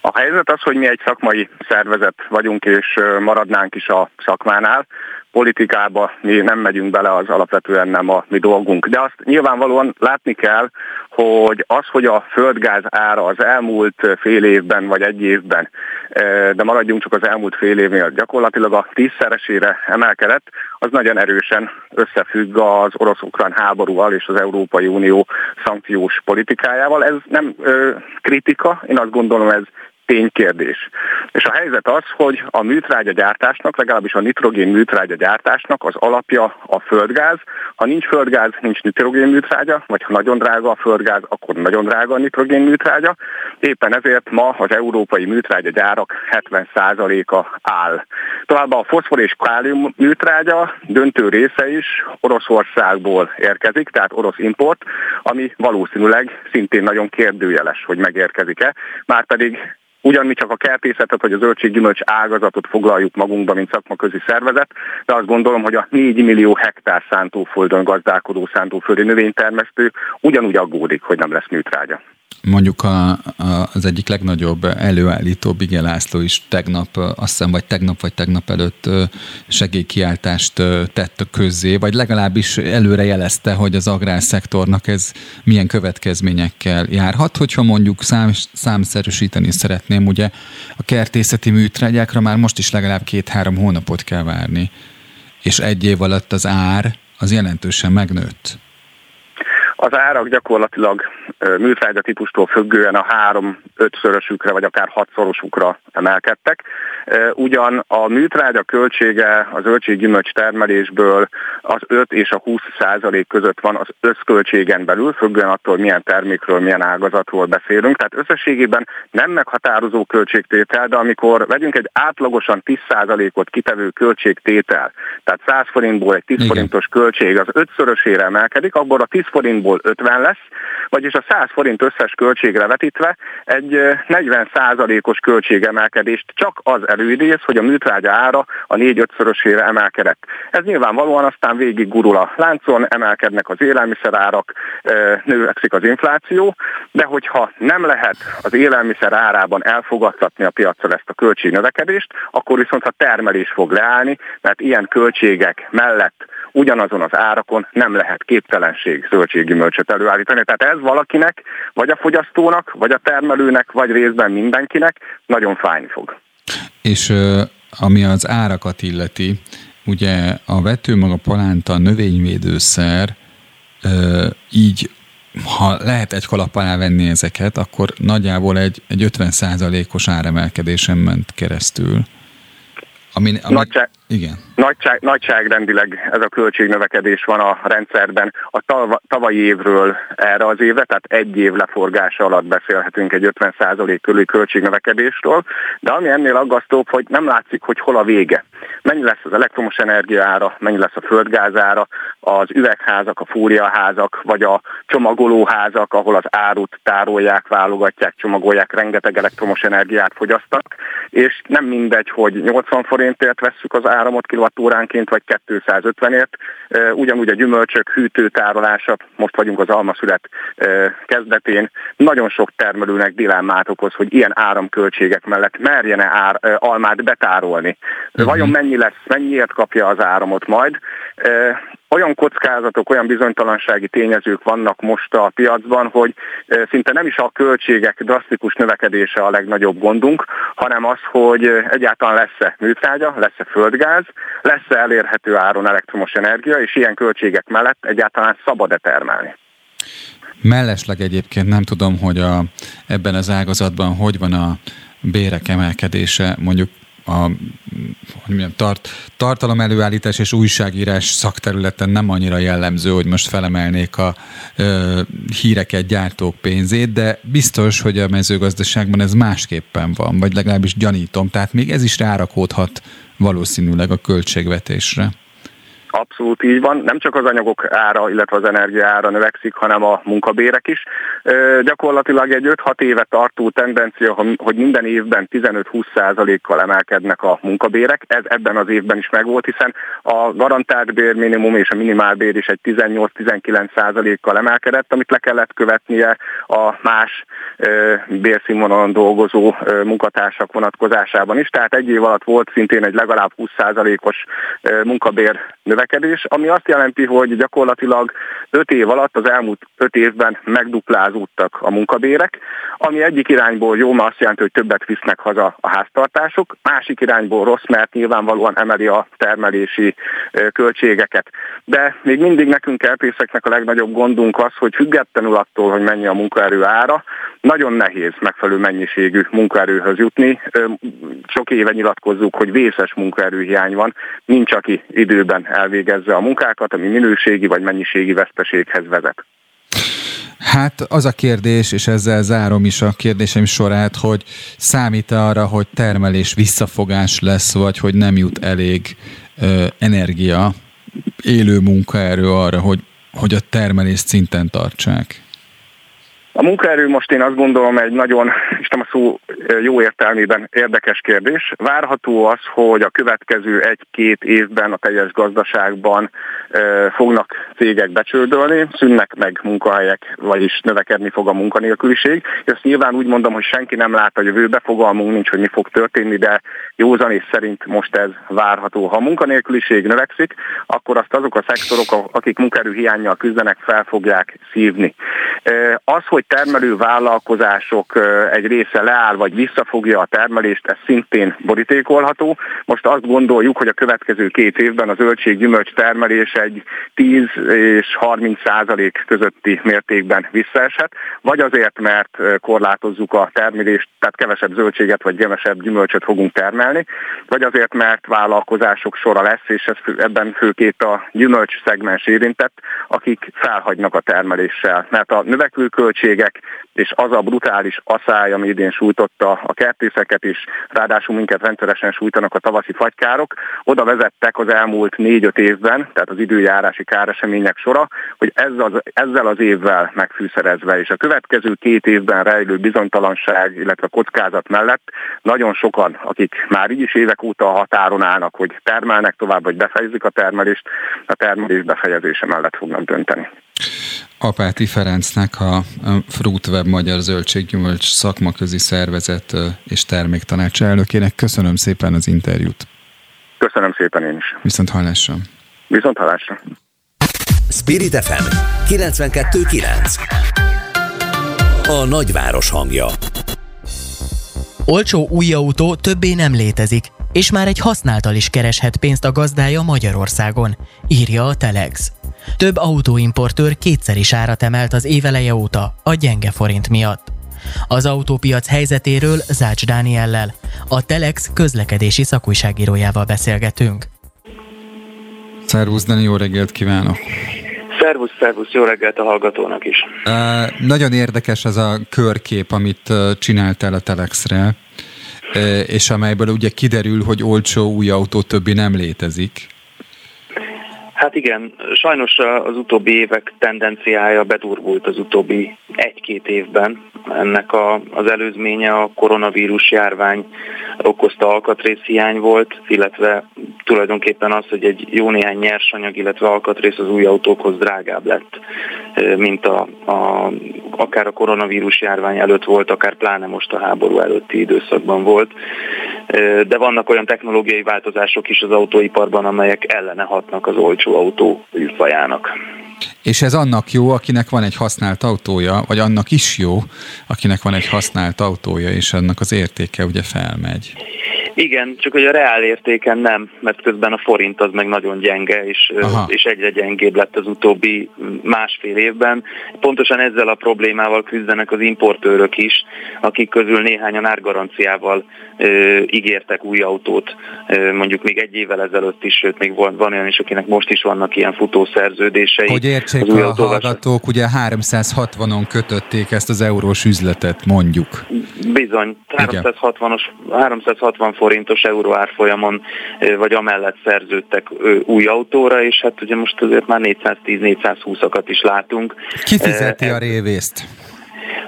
A helyzet az, hogy mi egy szakmai szervezet vagyunk, és maradnánk is a szakmánál politikába mi nem megyünk bele, az alapvetően nem a mi dolgunk. De azt nyilvánvalóan látni kell, hogy az, hogy a földgáz ára az elmúlt fél évben vagy egy évben, e, de maradjunk csak az elmúlt fél évnél, gyakorlatilag a tízszeresére emelkedett, az nagyon erősen összefügg az orosz-ukrán háborúval és az Európai Unió szankciós politikájával. Ez nem ö, kritika, én azt gondolom ez ténykérdés. És a helyzet az, hogy a műtrágya gyártásnak, legalábbis a nitrogén műtrágya gyártásnak az alapja a földgáz. Ha nincs földgáz, nincs nitrogén műtrágya, vagy ha nagyon drága a földgáz, akkor nagyon drága a nitrogén műtrágya. Éppen ezért ma az európai műtrágya gyárak 70%-a áll. Továbbá a foszfor és kálium műtrágya döntő része is Oroszországból érkezik, tehát orosz import, ami valószínűleg szintén nagyon kérdőjeles, hogy megérkezik-e, már pedig Ugyan mi csak a kertészetet vagy a zöldséggyümölcs ágazatot foglaljuk magunkba, mint szakmaközi szervezet, de azt gondolom, hogy a 4 millió hektár szántóföldön gazdálkodó szántóföldi növénytermesztő ugyanúgy aggódik, hogy nem lesz műtrágya. Mondjuk a, a, az egyik legnagyobb előállító Bigé László is tegnap, azt hiszem, vagy tegnap, vagy tegnap előtt segélykiáltást tett közzé, vagy legalábbis előre jelezte, hogy az agrárszektornak ez milyen következményekkel járhat, hogyha mondjuk szám, számszerűsíteni szeretném, ugye a kertészeti műtrágyákra már most is legalább két-három hónapot kell várni, és egy év alatt az ár az jelentősen megnőtt. Az árak gyakorlatilag műtrágya típustól függően a három-ötszörösükre vagy akár hatszorosukra emelkedtek. Ugyan a műtrágya költsége a zöldséggyümölcs termelésből az 5 és a 20 százalék között van az összköltségen belül, függően attól, milyen termékről, milyen ágazatról beszélünk. Tehát összességében nem meghatározó költségtétel, de amikor vegyünk egy átlagosan 10 százalékot kitevő költségtétel, tehát 100 forintból egy 10 Igen. forintos költség az ötszörösére emelkedik, abból a 10 forintból 50 lesz, vagyis a 100 forint összes költségre vetítve egy 40 százalékos költségemelkedést csak az előidéz, hogy a műtrágya ára a 4-5-szörösére emelkedett. Ez nyilvánvalóan aztán végig gurul a láncon, emelkednek az élelmiszerárak, növekszik az infláció, de hogyha nem lehet az élelmiszer árában elfogadtatni a piacra ezt a költségnövekedést, akkor viszont a termelés fog leállni, mert ilyen költségek mellett ugyanazon az árakon nem lehet képtelenség zöldséggyümölcsöt előállítani. Tehát ez valakinek, vagy a fogyasztónak, vagy a termelőnek, vagy részben mindenkinek nagyon fájni fog. És ami az árakat illeti, ugye a vetőmaga palánta növényvédőszer, így ha lehet egy kalap alá venni ezeket, akkor nagyjából egy, egy 50%-os áremelkedésen ment keresztül. Ami, ami, Nagyság, igen. Nagyság, nagyságrendileg ez a költségnövekedés van a rendszerben. A tav, tavalyi évről erre az évre, tehát egy év leforgása alatt beszélhetünk egy 50% körüli költségnövekedésről, de ami ennél aggasztóbb, hogy nem látszik, hogy hol a vége. Mennyi lesz az elektromos energiára, mennyi lesz a földgázára, az üvegházak, a fúriaházak, vagy a csomagolóházak, ahol az árut tárolják, válogatják, csomagolják, rengeteg elektromos energiát fogyasztanak, és nem mindegy, hogy 80 forintért vesszük az áramot kilovattóránként, vagy 250-ért. Ugyanúgy a gyümölcsök hűtőtárolása, most vagyunk az almaszület kezdetén, nagyon sok termelőnek dilemmát okoz, hogy ilyen áramköltségek mellett merjene ár, almát betárolni. Mhm. Vajon mennyi lesz, mennyiért kapja az áramot majd? Olyan kockázatok, olyan bizonytalansági tényezők vannak most a piacban, hogy szinte nem is a költségek drasztikus növekedése a legnagyobb gondunk, hanem az, hogy egyáltalán lesz-e műtrágya, lesz-e földgáz, lesz-e elérhető áron elektromos energia, és ilyen költségek mellett egyáltalán szabad-e termelni. Mellesleg egyébként nem tudom, hogy a, ebben az ágazatban hogy van a bérek emelkedése, mondjuk a hogy mondjam, tart, tartalom előállítás és újságírás szakterületen nem annyira jellemző, hogy most felemelnék a ö, híreket gyártók pénzét, de biztos, hogy a mezőgazdaságban ez másképpen van, vagy legalábbis gyanítom, tehát még ez is rárakódhat valószínűleg a költségvetésre. Abszolút így van. Nem csak az anyagok ára, illetve az energia ára növekszik, hanem a munkabérek is. Gyakorlatilag egy 5-6 éve tartó tendencia, hogy minden évben 15-20 százalékkal emelkednek a munkabérek. Ez ebben az évben is megvolt, hiszen a garantált bérminimum és a minimálbér is egy 18-19 százalékkal emelkedett, amit le kellett követnie a más bérszínvonalon dolgozó munkatársak vonatkozásában is. Tehát egy év alatt volt szintén egy legalább 20 százalékos munkabér növekedés növekedés, ami azt jelenti, hogy gyakorlatilag 5 év alatt, az elmúlt 5 évben megduplázódtak a munkabérek, ami egyik irányból jó, mert azt jelenti, hogy többet visznek haza a háztartások, másik irányból rossz, mert nyilvánvalóan emeli a termelési költségeket. De még mindig nekünk elpészeknek a legnagyobb gondunk az, hogy függetlenül attól, hogy mennyi a munkaerő ára, nagyon nehéz megfelelő mennyiségű munkaerőhöz jutni. Sok éve nyilatkozzuk, hogy vészes munkaerőhiány van, nincs aki időben elvégezze a munkákat, ami minőségi vagy mennyiségi veszteséghez vezet. Hát az a kérdés, és ezzel zárom is a kérdésem sorát, hogy számít arra, hogy termelés visszafogás lesz, vagy hogy nem jut elég ö, energia, élő munkaerő arra, hogy, hogy a termelés szinten tartsák? A munkaerő most én azt gondolom egy nagyon, Isten a szó jó értelmében érdekes kérdés. Várható az, hogy a következő egy-két évben a teljes gazdaságban fognak cégek becsődölni, szűnnek meg munkahelyek, vagyis növekedni fog a munkanélküliség. Ezt nyilván úgy mondom, hogy senki nem lát a jövőbe, fogalmunk nincs, hogy mi fog történni, de józanész szerint most ez várható. Ha a munkanélküliség növekszik, akkor azt azok a szektorok, akik munkaerő hiányjal küzdenek, fel fogják szívni. Az, hogy termelő vállalkozások egy része leáll, vagy visszafogja a termelést, ez szintén borítékolható. Most azt gondoljuk, hogy a következő két évben a zöldség-gyümölcs termelés egy 10 és 30 százalék közötti mértékben visszaeshet, vagy azért, mert korlátozzuk a termelést, tehát kevesebb zöldséget vagy kevesebb gyümölcsöt fogunk termelni, vagy azért, mert vállalkozások sora lesz, és ez, ebben főként a gyümölcs szegmens érintett, akik felhagynak a termeléssel, mert a növekvő költségek és az a brutális asszály, ami idén sújtotta a kertészeket is, ráadásul minket rendszeresen sújtanak a tavaszi fagykárok, oda vezettek az elmúlt négy-öt évben, tehát az időjárási káresemények sora, hogy ezzel az, ezzel az évvel megfűszerezve, és a következő két évben rejlő bizonytalanság, illetve kockázat mellett nagyon sokan, akik már így is évek óta a határon állnak, hogy termelnek tovább, vagy befejezik a termelést, a termelés befejezése mellett fognak dönteni. Apáti Ferencnek, a Fruitweb Magyar Zöldséggyümölcs szakmaközi szervezet és terméktanács elnökének. Köszönöm szépen az interjút. Köszönöm szépen én is. Viszont hallásra. Viszont hallásra. Spirit FM 92.9 A nagyváros hangja Olcsó új autó többé nem létezik, és már egy használtal is kereshet pénzt a gazdája Magyarországon, írja a Telex. Több autóimportőr kétszer is árat emelt az éveleje óta a gyenge forint miatt. Az autópiac helyzetéről Zács Dániellel, a Telex közlekedési szakújságírójával beszélgetünk. Szervusz, Dani, jó reggelt kívánok! Szervusz, szervusz, jó reggelt a hallgatónak is! Uh, nagyon érdekes az a körkép, amit csináltál a Telexre, és amelyből ugye kiderül, hogy olcsó új autó többi nem létezik. Hát igen, sajnos az utóbbi évek tendenciája bedurvult az utóbbi egy-két évben. Ennek a, az előzménye a koronavírus járvány okozta alkatrészhiány volt, illetve tulajdonképpen az, hogy egy jó néhány nyersanyag, illetve alkatrész az új autókhoz drágább lett, mint a, a, akár a koronavírus járvány előtt volt, akár pláne most a háború előtti időszakban volt. De vannak olyan technológiai változások is az autóiparban, amelyek ellene hatnak az olcsó autó űrfajának. És ez annak jó, akinek van egy használt autója, vagy annak is jó, akinek van egy használt autója, és annak az értéke ugye felmegy. Igen, csak hogy a reál értéken nem, mert közben a forint az meg nagyon gyenge, és, és egyre gyengébb lett az utóbbi másfél évben. Pontosan ezzel a problémával küzdenek az importőrök is, akik közül néhányan árgaranciával ö, ígértek új autót, ö, mondjuk még egy évvel ezelőtt is, sőt még van, van olyan is, akinek most is vannak ilyen futószerződései. Hogy értsék a hallgatók, ugye 360-on kötötték ezt az eurós üzletet, mondjuk. Bizony, 360-os, 360 forintos euró árfolyamon, vagy amellett szerződtek új autóra, és hát ugye most azért már 410-420-akat is látunk. Ki fizeti a révészt?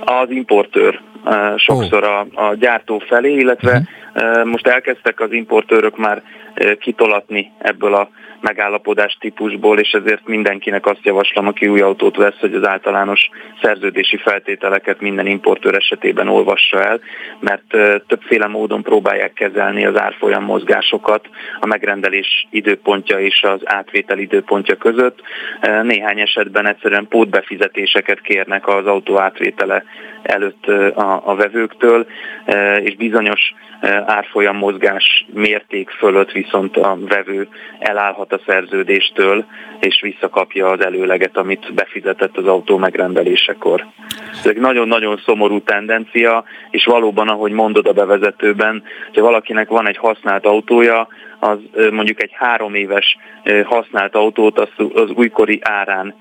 Az importőr sokszor a, a gyártó felé, illetve uh-huh. Most elkezdtek az importőrök már kitolatni ebből a megállapodás típusból, és ezért mindenkinek azt javaslom, aki új autót vesz, hogy az általános szerződési feltételeket minden importőr esetében olvassa el, mert többféle módon próbálják kezelni az árfolyam mozgásokat a megrendelés időpontja és az átvétel időpontja között. Néhány esetben egyszerűen pótbefizetéseket kérnek az autó átvétele előtt a, a vevőktől, és bizonyos árfolyam mozgás mérték fölött viszont a vevő elállhat a szerződéstől, és visszakapja az előleget, amit befizetett az autó megrendelésekor. Ez egy nagyon-nagyon szomorú tendencia, és valóban, ahogy mondod a bevezetőben, hogy valakinek van egy használt autója, az mondjuk egy három éves használt autót az, az újkori árán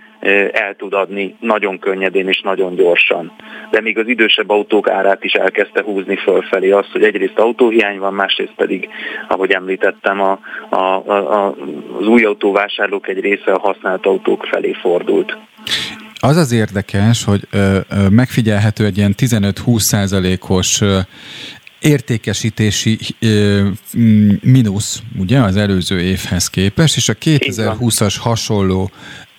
el tud adni nagyon könnyedén és nagyon gyorsan. De még az idősebb autók árát is elkezdte húzni fölfelé az, hogy egyrészt autóhiány van, másrészt pedig, ahogy említettem, a, a, a, az új autóvásárlók egy része a használt autók felé fordult. Az az érdekes, hogy ö, ö, megfigyelhető egy ilyen 15-20 százalékos értékesítési ö, mínusz, ugye, az előző évhez képest, és a 2020-as hasonló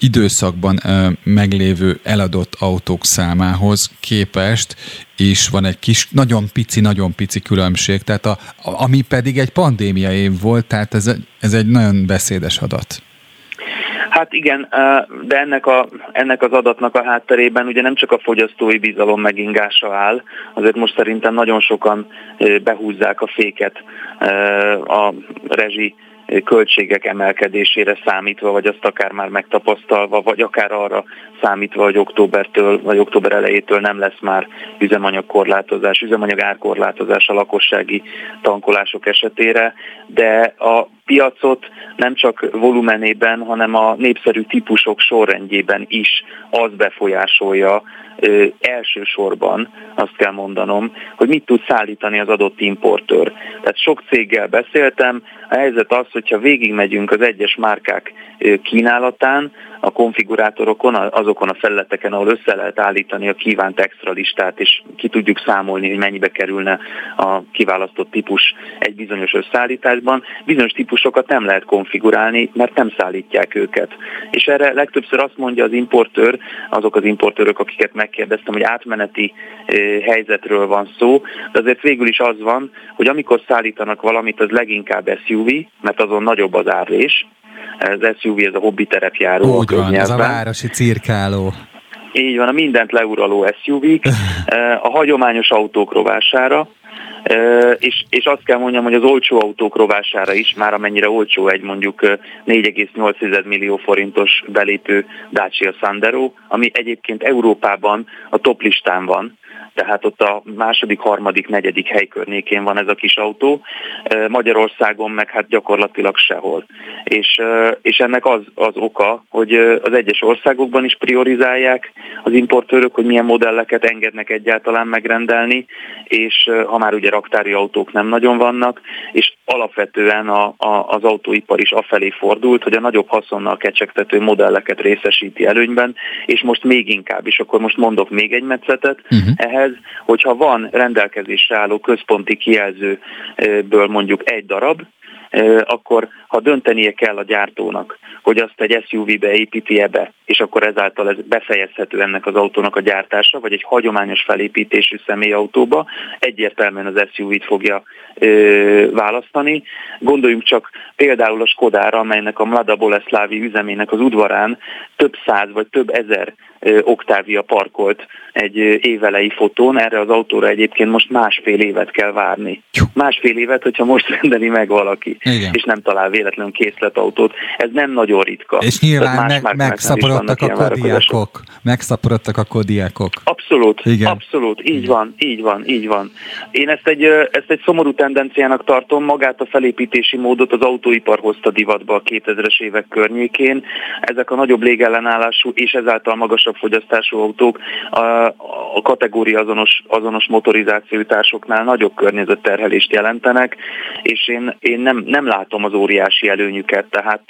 időszakban meglévő eladott autók számához képest is van egy kis, nagyon pici, nagyon pici különbség, tehát a, ami pedig egy pandémia év volt, tehát ez, ez egy nagyon beszédes adat. Hát igen, de ennek, a, ennek az adatnak a hátterében ugye nem csak a fogyasztói bizalom megingása áll, azért most szerintem nagyon sokan behúzzák a féket a rezsi költségek emelkedésére számítva, vagy azt akár már megtapasztalva, vagy akár arra számítva, hogy októbertől, vagy október elejétől nem lesz már üzemanyagkorlátozás, üzemanyag árkorlátozás a lakossági tankolások esetére, de a piacot nem csak volumenében, hanem a népszerű típusok sorrendjében is az befolyásolja, ö, elsősorban azt kell mondanom, hogy mit tud szállítani az adott importőr. Tehát sok céggel beszéltem, a helyzet az, hogyha végigmegyünk az egyes márkák kínálatán, a konfigurátorokon, azokon a felületeken, ahol össze lehet állítani a kívánt extra listát, és ki tudjuk számolni, hogy mennyibe kerülne a kiválasztott típus egy bizonyos összeállításban. Bizonyos típusokat nem lehet konfigurálni, mert nem szállítják őket. És erre legtöbbször azt mondja az importőr, azok az importőrök, akiket megkérdeztem, hogy átmeneti helyzetről van szó, de azért végül is az van, hogy amikor szállítanak valamit, az leginkább SUV, mert azon nagyobb az árlés, ez SUV, ez a hobbi terepjáró. Úgy van, ez a városi cirkáló. Így van, a mindent leuraló suv a hagyományos autók rovására, és, és azt kell mondjam, hogy az olcsó autók rovására is, már amennyire olcsó egy mondjuk 4,8 millió forintos belépő Dacia Sandero, ami egyébként Európában a top listán van, tehát ott a második, harmadik, negyedik hely környékén van ez a kis autó, Magyarországon meg hát gyakorlatilag sehol. És, és ennek az, az oka, hogy az egyes országokban is priorizálják az importőrök, hogy milyen modelleket engednek egyáltalán megrendelni, és ha már ugye raktári autók nem nagyon vannak, és alapvetően a, a, az autóipar is afelé fordult, hogy a nagyobb haszonnal kecsegtető modelleket részesíti előnyben, és most még inkább, és akkor most mondok még egy metszetet uh-huh. ehhez, hogyha van rendelkezésre álló központi kijelzőből mondjuk egy darab, akkor ha döntenie kell a gyártónak, hogy azt egy SUV-be építi ebbe, és akkor ezáltal ez befejezhető ennek az autónak a gyártása, vagy egy hagyományos felépítésű személyautóba, egyértelműen az SUV-t fogja ö, választani. Gondoljunk csak például a Skodára, amelynek a Mlada Boleszlávi üzemének az udvarán több száz vagy több ezer Octavia parkolt egy évelei fotón, erre az autóra egyébként most másfél évet kell várni. Másfél évet, hogyha most rendeli meg valaki, Igen. és nem talál véletlenül készletautót. Ez nem nagyon ritka. És nyilván más meg, megszaporodtak a kodiákok. Megszaporodtak a kodiákok. Abszolút, Igen. abszolút, így Igen. van, így van, így van. Én ezt egy, ezt egy szomorú tendenciának tartom, magát a felépítési módot az autóipar hozta divatba a 2000-es évek környékén. Ezek a nagyobb légellenállású és ezáltal magasabb fogyasztású autók a, a kategória azonos, azonos motorizációi társoknál nagyobb környezetterhelést jelentenek, és én, én nem, nem látom az óriási előnyüket, tehát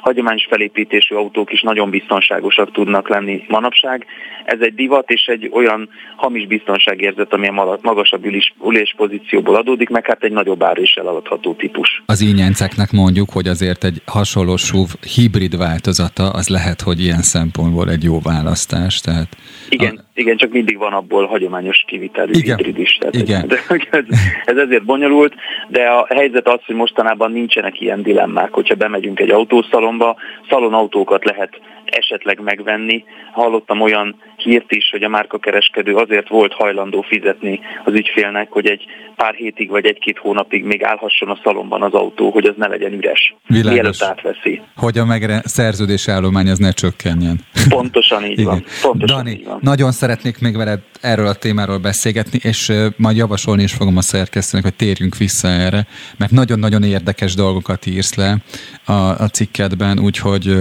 hagyományos felépítésű autók is nagyon biztonságosak tudnak lenni manapság. Ez egy divat és egy olyan hamis biztonságérzet, ami a magasabb ülés, ülés pozícióból adódik, meg hát egy nagyobb áréssel eladható típus. Az ínyenceknek mondjuk, hogy azért egy hasonló SUV hibrid változata, az lehet, hogy ilyen szempontból egy jó választ választás. Tehát igen, a... igen, csak mindig van abból hagyományos kivitelű igen. hibrid is. Tehát igen. De, ez, ez ezért bonyolult, de a helyzet az, hogy mostanában nincsenek ilyen dilemmák, hogyha bemegyünk egy autószalomba, szalonautókat lehet esetleg megvenni. Hallottam olyan hírt is, hogy a márkakereskedő azért volt hajlandó fizetni az ügyfélnek, hogy egy pár hétig vagy egy-két hónapig még állhasson a szalomban az autó, hogy az ne legyen üres. Világos. Mielőtt átveszi. Hogy a megre- szerződés állomány az ne csökkenjen. Pontosan így van. Pontosan Dani, így van. nagyon szeretnék még veled erről a témáról beszélgetni, és majd javasolni is fogom a szerkesztőnek, hogy térjünk vissza erre, mert nagyon-nagyon érdekes dolgokat írsz le a, a cikkedben, úgyhogy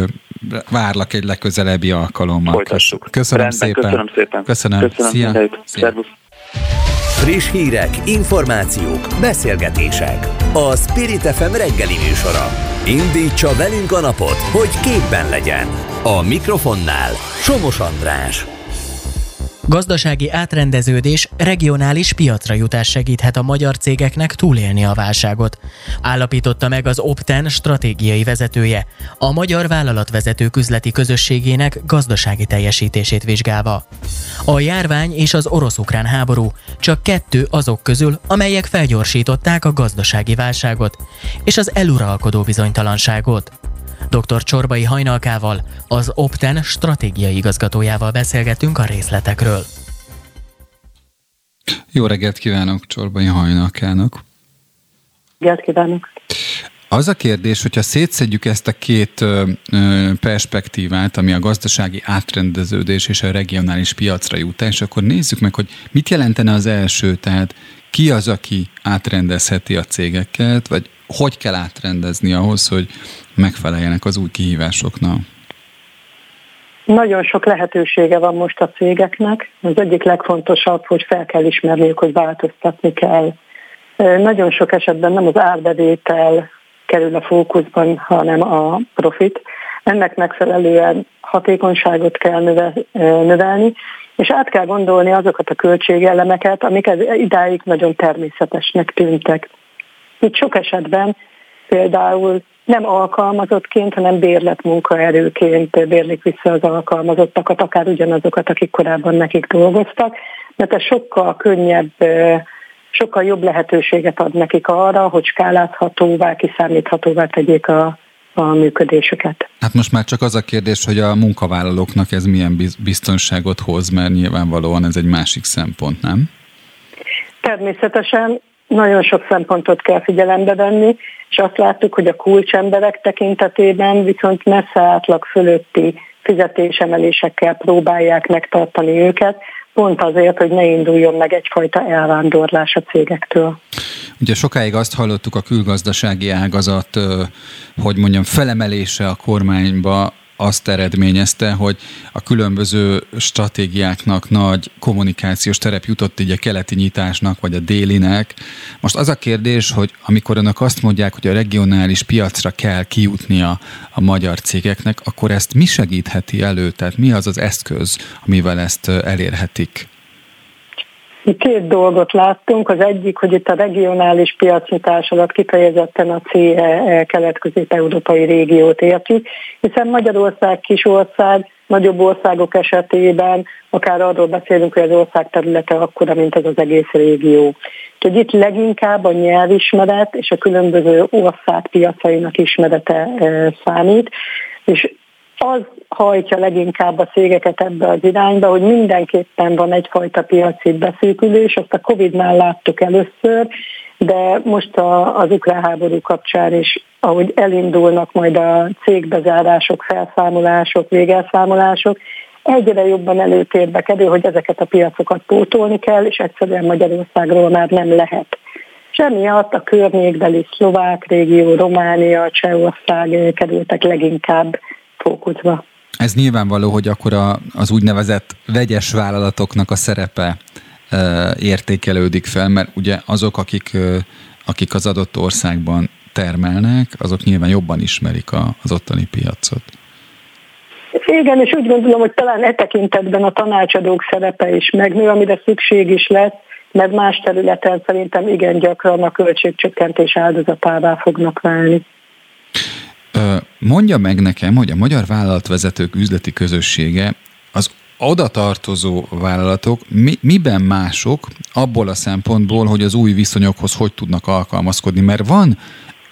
várlak egy legközelebbi alkalommal. Folytassuk. Köszönöm Rendben, szépen. Köszönöm szépen. Köszönöm. Köszönöm. Szia. Szia. Szervusz. Friss hírek, információk, beszélgetések. A Spirit FM reggeli műsora. Indítsa velünk a napot, hogy képben legyen. A mikrofonnál Somos András. Gazdasági átrendeződés regionális piacra jutás segíthet a magyar cégeknek túlélni a válságot. Állapította meg az Opten stratégiai vezetője, a Magyar Vállalatvezetők üzleti közösségének gazdasági teljesítését vizsgálva. A járvány és az orosz-ukrán háború csak kettő azok közül, amelyek felgyorsították a gazdasági válságot és az eluralkodó bizonytalanságot. Dr. Csorbai Hajnalkával, az Opten stratégiai igazgatójával beszélgetünk a részletekről. Jó reggelt kívánok Csorbai Hajnalkának! Reggelt kívánok! Az a kérdés, hogyha szétszedjük ezt a két perspektívát, ami a gazdasági átrendeződés és a regionális piacra jutás, akkor nézzük meg, hogy mit jelentene az első, tehát ki az, aki átrendezheti a cégeket, vagy hogy kell átrendezni ahhoz, hogy megfeleljenek az új kihívásoknak? Nagyon sok lehetősége van most a cégeknek. Az egyik legfontosabb, hogy fel kell ismerniük, hogy változtatni kell. Nagyon sok esetben nem az árbevétel kerül a fókuszban, hanem a profit. Ennek megfelelően hatékonyságot kell növelni, és át kell gondolni azokat a költségelemeket, amik idáig nagyon természetesnek tűntek. Itt sok esetben például nem alkalmazottként, hanem bérletmunkaerőként bérlik vissza az alkalmazottakat, akár ugyanazokat, akik korábban nekik dolgoztak, mert ez sokkal könnyebb, sokkal jobb lehetőséget ad nekik arra, hogy skálázhatóvá, kiszámíthatóvá tegyék a, a működésüket. Hát most már csak az a kérdés, hogy a munkavállalóknak ez milyen biztonságot hoz, mert nyilvánvalóan ez egy másik szempont, nem? Természetesen nagyon sok szempontot kell figyelembe venni, és azt láttuk, hogy a kulcsemberek tekintetében viszont messze átlag fölötti fizetésemelésekkel próbálják megtartani őket, pont azért, hogy ne induljon meg egyfajta elvándorlás a cégektől. Ugye sokáig azt hallottuk a külgazdasági ágazat, hogy mondjam, felemelése a kormányba azt eredményezte, hogy a különböző stratégiáknak nagy kommunikációs terep jutott így a keleti nyitásnak, vagy a délinek. Most az a kérdés, hogy amikor önök azt mondják, hogy a regionális piacra kell kijutnia a magyar cégeknek, akkor ezt mi segítheti elő? Tehát mi az az eszköz, amivel ezt elérhetik? Két dolgot láttunk. Az egyik, hogy itt a regionális piacnyitás alatt kifejezetten a CE kelet-közép-európai régiót értjük, hiszen Magyarország kis ország, nagyobb országok esetében akár arról beszélünk, hogy az ország területe akkora, mint ez az egész régió. Úgyhogy itt leginkább a nyelvismeret és a különböző ország piacainak ismerete e, számít, és az hajtja leginkább a cégeket ebbe az irányba, hogy mindenképpen van egyfajta piaci beszűkülés, azt a Covid-nál láttuk először, de most a, az ukrán háború kapcsán is, ahogy elindulnak majd a cégbezárások, felszámolások, végelszámolások, egyre jobban előtérbe kerül, hogy ezeket a piacokat pótolni kell, és egyszerűen Magyarországról már nem lehet. És emiatt a környékbeli szlovák régió, Románia, Csehország kerültek leginkább fókuszba. Ez nyilvánvaló, hogy akkor a, az úgynevezett vegyes vállalatoknak a szerepe e, értékelődik fel, mert ugye azok, akik, e, akik az adott országban termelnek, azok nyilván jobban ismerik a, az ottani piacot. Igen, és úgy gondolom, hogy talán e tekintetben a tanácsadók szerepe is megnő, amire szükség is lesz, mert más területen szerintem igen gyakran a költségcsökkentés áldozatává fognak válni. Mondja meg nekem, hogy a magyar vállalatvezetők üzleti közössége az oda tartozó vállalatok mi, miben mások abból a szempontból, hogy az új viszonyokhoz hogy tudnak alkalmazkodni, mert van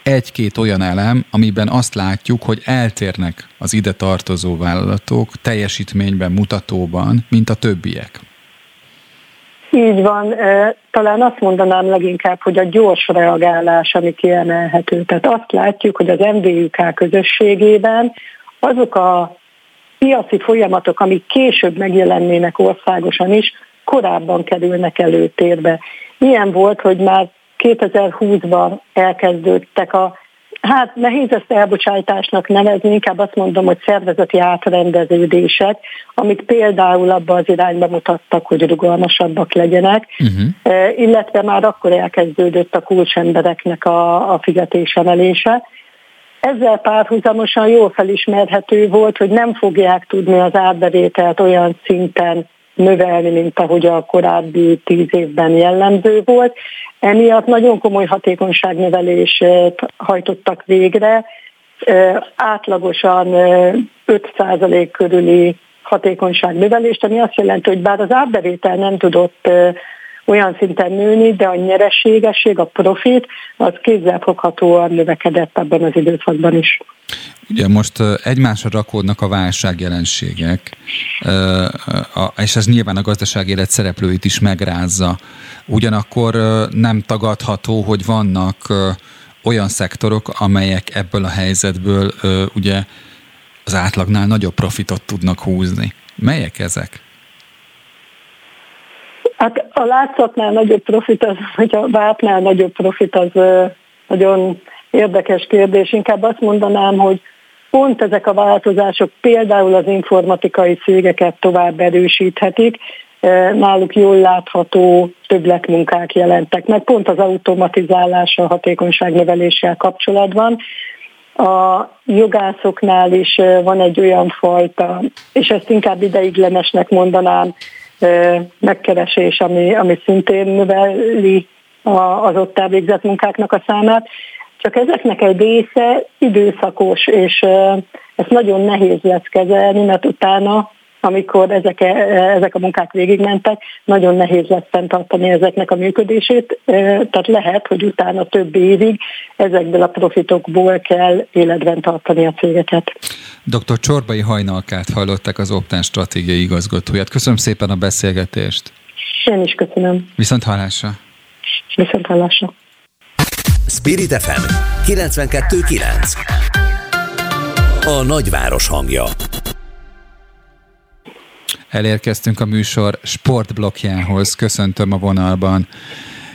egy-két olyan elem, amiben azt látjuk, hogy eltérnek az ide tartozó vállalatok teljesítményben, mutatóban, mint a többiek. Így van. Talán azt mondanám leginkább, hogy a gyors reagálás, ami kiemelhető. Tehát azt látjuk, hogy az MVUK közösségében azok a piaci folyamatok, amik később megjelennének országosan is, korábban kerülnek előtérbe. Ilyen volt, hogy már 2020-ban elkezdődtek a Hát nehéz ezt elbocsátásnak nevezni, inkább azt mondom, hogy szervezeti átrendeződések, amik például abba az irányba mutattak, hogy rugalmasabbak legyenek, uh-huh. illetve már akkor elkezdődött a kulcsembereknek a, a fizetésemelése. Ezzel párhuzamosan jól felismerhető volt, hogy nem fogják tudni az árbevételt olyan szinten növelni, mint ahogy a korábbi tíz évben jellemző volt. Emiatt nagyon komoly hatékonyságnövelést hajtottak végre, átlagosan 5% körüli hatékonyságnövelést, ami azt jelenti, hogy bár az árbevétel nem tudott olyan szinten nőni, de a nyereségesség, a profit, az kézzelfoghatóan növekedett ebben az időszakban is. Ugye most egymásra rakódnak a válságjelenségek, és ez nyilván a gazdasági élet szereplőit is megrázza. Ugyanakkor nem tagadható, hogy vannak olyan szektorok, amelyek ebből a helyzetből ugye az átlagnál nagyobb profitot tudnak húzni. Melyek ezek? Hát a látszatnál nagyobb profit az, hogy a vártnál nagyobb profit az nagyon érdekes kérdés. Inkább azt mondanám, hogy pont ezek a változások például az informatikai cégeket tovább erősíthetik, náluk jól látható többletmunkák jelentek meg, pont az automatizálással, a hatékonyság növeléssel kapcsolatban. A jogászoknál is van egy olyan fajta, és ezt inkább ideiglenesnek mondanám, megkeresés, ami, ami szintén növeli az ott elvégzett munkáknak a számát. Csak ezeknek egy része időszakos, és ezt nagyon nehéz lesz kezelni, mert utána, amikor ezek, ezek a munkák végigmentek, nagyon nehéz lesz fenntartani ezeknek a működését, tehát lehet, hogy utána több évig ezekből a profitokból kell életben tartani a cégeket. Dr. Csorbai Hajnalkát hallották az Optán stratégiai igazgatóját. Köszönöm szépen a beszélgetést. Én is köszönöm. Viszont hallásra. Viszont hallásra. Spirit FM 92.9 A nagyváros hangja Elérkeztünk a műsor sportblokjához. Köszöntöm a vonalban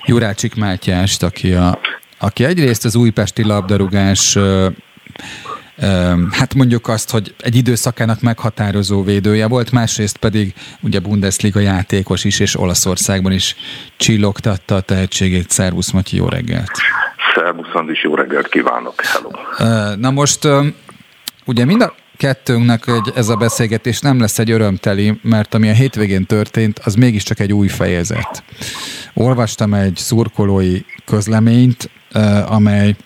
Jurácsik Mátyást, aki, a, aki egyrészt az újpesti labdarúgás hát mondjuk azt, hogy egy időszakának meghatározó védője volt, másrészt pedig ugye Bundesliga játékos is, és Olaszországban is csillogtatta a tehetségét. Szervusz, Matyi, jó reggelt! Szervusz, Andis, jó reggelt kívánok! Hello! Na most ugye mind a kettőnknek egy, ez a beszélgetés nem lesz egy örömteli, mert ami a hétvégén történt, az mégiscsak egy új fejezet. Olvastam egy szurkolói közleményt, amely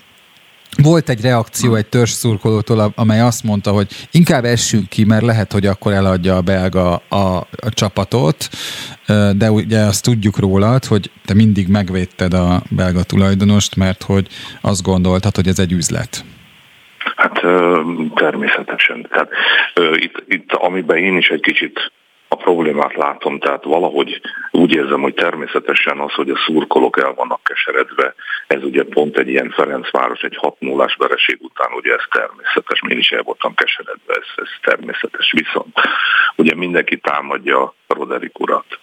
volt egy reakció egy törzs szurkolótól, amely azt mondta, hogy inkább essünk ki, mert lehet, hogy akkor eladja a belga a, a csapatot, de ugye azt tudjuk rólad, hogy te mindig megvédted a belga tulajdonost, mert hogy azt gondoltad, hogy ez egy üzlet. Hát természetesen. Tehát itt, itt amiben én is egy kicsit a problémát látom, tehát valahogy úgy érzem, hogy természetesen az, hogy a szurkolók el vannak keseredve, ez ugye pont egy ilyen Ferencváros, egy 6 0 vereség után, ugye ez természetes, én is el voltam keseredve, ez, ez természetes, viszont ugye mindenki támadja Roderick urat.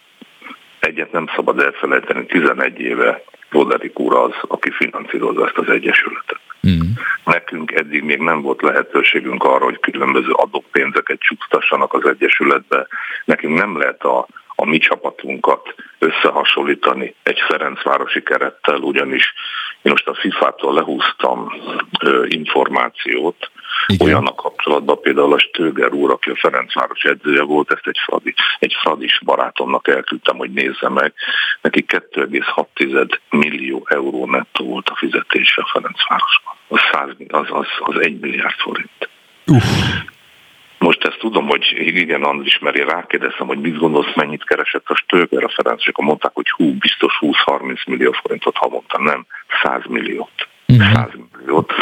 Egyet nem szabad elfelejteni, 11 éve Roderick úr az, aki finanszírozza ezt az egyesületet. Mm. Nekünk eddig még nem volt lehetőségünk arra, hogy különböző adópénzeket csúsztassanak az Egyesületbe. Nekünk nem lehet a, a mi csapatunkat összehasonlítani egy Ferencvárosi kerettel, ugyanis én most a FIFA-tól lehúztam ö, információt, igen. Olyannak kapcsolatban például a Stöger úr, aki a Ferencváros edzője volt, ezt egy, fradi, egy fradis barátomnak elküldtem, hogy nézze meg. Neki 2,6 millió euró nettó volt a fizetése a Ferencvárosban. Az, 100, az, az, az 1 milliárd forint. Uff. Most ezt tudom, hogy igen, Andris, mert én rákérdeztem, hogy mit gondolsz, mennyit keresett a Stöger a Ferenc, és akkor mondták, hogy hú, biztos 20-30 millió forintot havonta, nem 100 milliót. 100 milliót.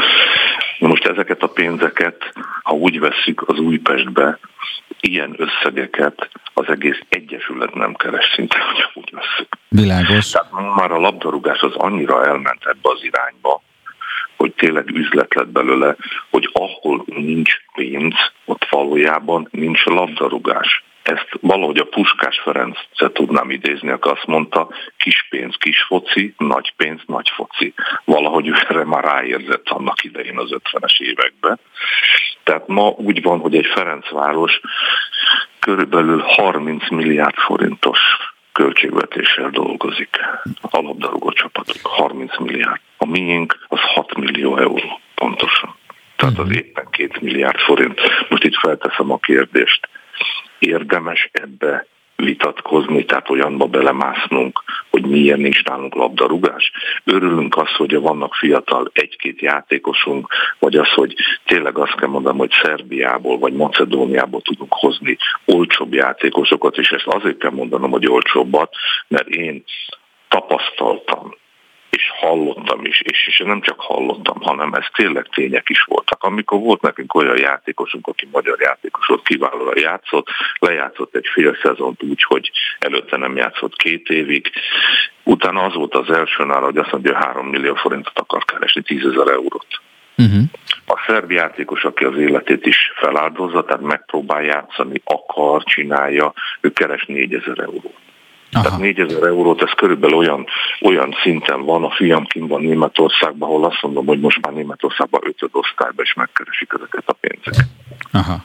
Na most ezeket a pénzeket, ha úgy vesszük az Újpestbe, ilyen összegeket az egész egyesület nem keres szinte, hogy úgy vesszük. Világos. Tehát már a labdarúgás az annyira elment ebbe az irányba, hogy tényleg üzlet lett belőle, hogy ahol nincs pénz, ott valójában nincs labdarúgás. Ezt valahogy a Puskás Ferenc tudnám idézni, aki azt mondta, kis pénz, kis foci, nagy pénz, nagy foci. Valahogy ő erre már ráérzett annak idején az 50-es években. Tehát ma úgy van, hogy egy Ferencváros körülbelül 30 milliárd forintos költségvetéssel dolgozik. A labdarúgó csapatok 30 milliárd. A miénk az 6 millió euró pontosan. Tehát az mhm. éppen 2 milliárd forint. Most itt felteszem a kérdést érdemes ebbe vitatkozni, tehát olyanba belemásznunk, hogy milyen nincs nálunk labdarúgás. Örülünk az, hogy vannak fiatal egy-két játékosunk, vagy az, hogy tényleg azt kell mondanom, hogy Szerbiából vagy Macedóniából tudunk hozni olcsóbb játékosokat, és ezt azért kell mondanom, hogy olcsóbbat, mert én tapasztaltam és hallottam is, és, és nem csak hallottam, hanem ez tényleg tények is voltak. Amikor volt nekünk olyan játékosunk, aki magyar játékos volt, kiválóan játszott, lejátszott egy fél szezont úgy, hogy előtte nem játszott két évig, utána az volt az első nála, hogy azt mondja, hogy 3 millió forintot akar keresni, 10 ezer eurót. Uh-huh. A szerb játékos, aki az életét is feláldozza, tehát megpróbál játszani, akar, csinálja, ő keres 4000 eurót. Aha. Tehát 4000 eurót, ez körülbelül olyan, olyan szinten van, a fiam kim van Németországban, ahol azt mondom, hogy most már Németországban ötöd osztályban is megkeresik ezeket a pénzeket. Aha.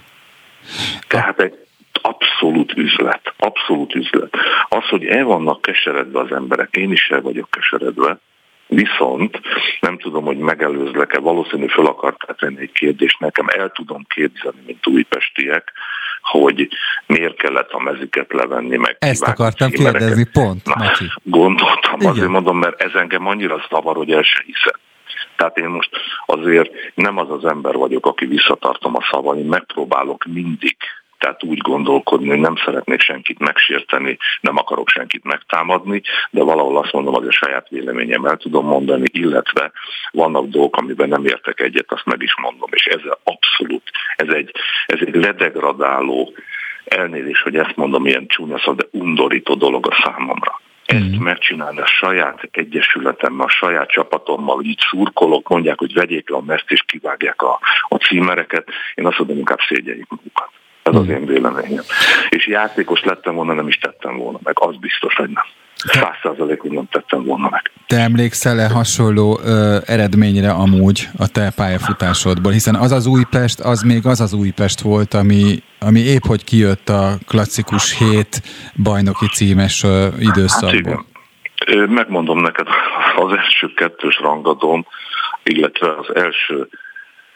Tehát egy abszolút üzlet, abszolút üzlet. Az, hogy el vannak keseredve az emberek, én is el vagyok keseredve, Viszont nem tudom, hogy megelőzlek-e, valószínű fel akartál tenni egy kérdést nekem, el tudom képzelni, mint újpestiek, hogy miért kellett a meziket levenni meg. Ezt akartam kérdezni, pont, Na, Gondoltam, Igen. azért mondom, mert ez engem annyira szavar, hogy el se hiszem. Tehát én most azért nem az az ember vagyok, aki visszatartom a szavaim, megpróbálok mindig tehát úgy gondolkodni, hogy nem szeretnék senkit megsérteni, nem akarok senkit megtámadni, de valahol azt mondom, hogy a saját véleményem el tudom mondani, illetve vannak dolgok, amiben nem értek egyet, azt meg is mondom, és ez abszolút, ez egy, ez egy ledegradáló, elnézés, hogy ezt mondom, ilyen csúnya szó, de undorító dolog a számomra ezt mm. megcsinálni a saját egyesületemmel, a saját csapatommal, hogy itt szurkolok, mondják, hogy vegyék le a meszt és kivágják a, a címereket, én azt mondom, inkább szégyeljük magukat. Ez az én véleményem. És játékos lettem volna, nem is tettem volna meg. Az biztos, hogy nem. Száz százalékig nem tettem volna meg. Te emlékszel-e hasonló ö, eredményre amúgy a te pályafutásodból? Hiszen az az Újpest, az még az az Újpest volt, ami, ami épp hogy kijött a klasszikus hét bajnoki címes ö, időszakból. Hát Megmondom neked, az első kettős rangadón, illetve az első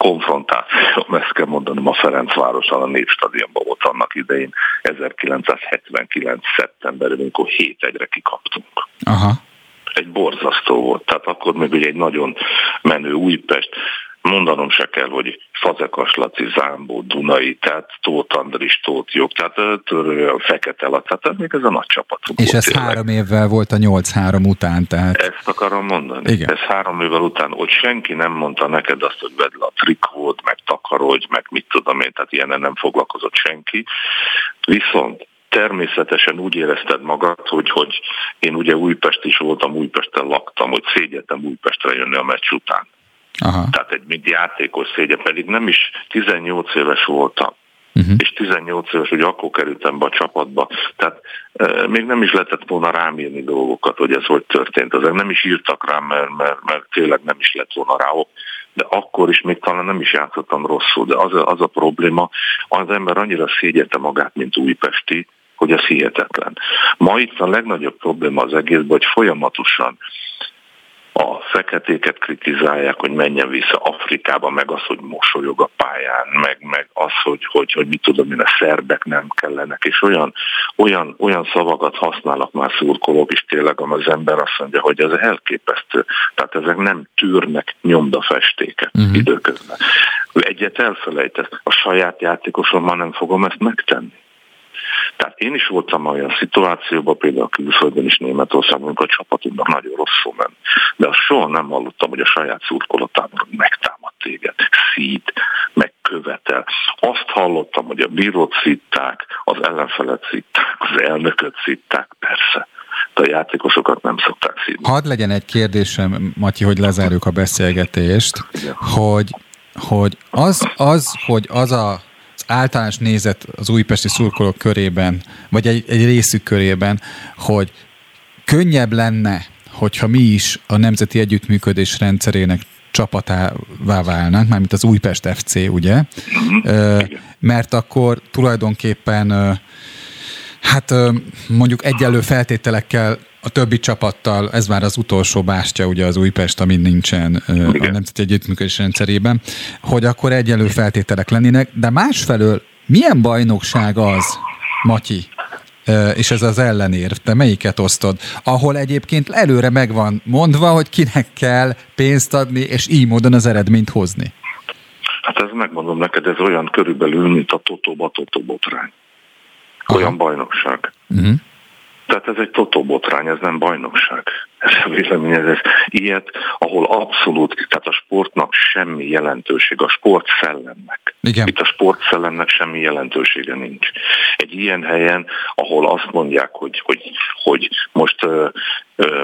konfrontáció, ezt kell mondanom, a Ferencvárossal a Népstadionban volt annak idején 1979. szeptemberben, amikor 7 egyre kikaptunk. Aha. Egy borzasztó volt, tehát akkor még ugye egy nagyon menő Újpest, mondanom se kell, hogy Fazekas Laci, Zámbó, Dunai, tehát Tóth Andris, Tóth Jog, tehát Törő, Fekete Laci, tehát még ez a nagy csapat. És ez tényleg. három évvel volt a 8-3 után, tehát... Ezt akarom mondani. Igen. Ez három évvel után, hogy senki nem mondta neked azt, hogy vedd le a trikót, meg takarodj, meg mit tudom én, tehát ilyenen nem foglalkozott senki. Viszont természetesen úgy érezted magad, hogy, hogy én ugye Újpest is voltam, Újpesten laktam, hogy szégyeltem Újpestre jönni a meccs után. Aha. Tehát egy mint játékos szégye, pedig nem is 18 éves voltam. Uh-huh. És 18 éves, hogy akkor kerültem be a csapatba. Tehát e, még nem is lehetett volna rám írni dolgokat, hogy ez hogy történt. Ezek nem is írtak rám, mert, mert, mert tényleg nem is lett volna rá de akkor is még talán nem is játszottam rosszul, de az a, az a probléma, az ember annyira szégyelte magát, mint újpesti, hogy ez hihetetlen. Ma itt a legnagyobb probléma az egészben, hogy folyamatosan a feketéket kritizálják, hogy menjen vissza Afrikába, meg az, hogy mosolyog a pályán, meg, meg az, hogy, hogy, hogy mit tudom én, a szerbek nem kellenek, és olyan, olyan, olyan szavakat használnak már szurkolók, és tényleg az ember azt mondja, hogy ez elképesztő. Tehát ezek nem tűrnek nyomdafestéket uh-huh. időközben. Egyet elfelejtesz, a saját játékosommal nem fogom ezt megtenni. Tehát én is voltam olyan szituációban, például a külföldön is Németországban, amikor a csapatunknak nagyon rosszul ment. De azt soha nem hallottam, hogy a saját szurkolotában megtámad téged, szít, megkövetel. Azt hallottam, hogy a bírót szitták, az ellenfelet szitták, az elnököt szitták, persze de a játékosokat nem szokták szívni. Hadd legyen egy kérdésem, Matyi, hogy lezárjuk a beszélgetést, hogy, hogy az, az, hogy az a általános nézet az újpesti szurkolók körében, vagy egy, egy részük körében, hogy könnyebb lenne, hogyha mi is a Nemzeti Együttműködés rendszerének csapatává válnánk, mármint az Újpest FC, ugye? Uh-huh. Mert akkor tulajdonképpen hát mondjuk egyenlő feltételekkel a többi csapattal, ez már az utolsó bástya, ugye az Újpest, ami nincsen Igen. a Nemzeti Együttműködés rendszerében, hogy akkor egyenlő feltételek lennének, de másfelől milyen bajnokság az, Matyi, és ez az ellenérv, te melyiket osztod? Ahol egyébként előre meg van mondva, hogy kinek kell pénzt adni, és így módon az eredményt hozni. Hát ez megmondom neked, ez olyan körülbelül, mint a Totóba Totó botrány. Olyan Aha. bajnokság. Uh-huh. Tehát ez egy totobotrány, ez nem bajnokság. Ez a vélemény, ez, ez ilyet, ahol abszolút, tehát a sportnak semmi jelentőség, a sport szellemnek. Igen. Itt a sport szellemnek semmi jelentősége nincs. Egy ilyen helyen, ahol azt mondják, hogy, hogy, hogy most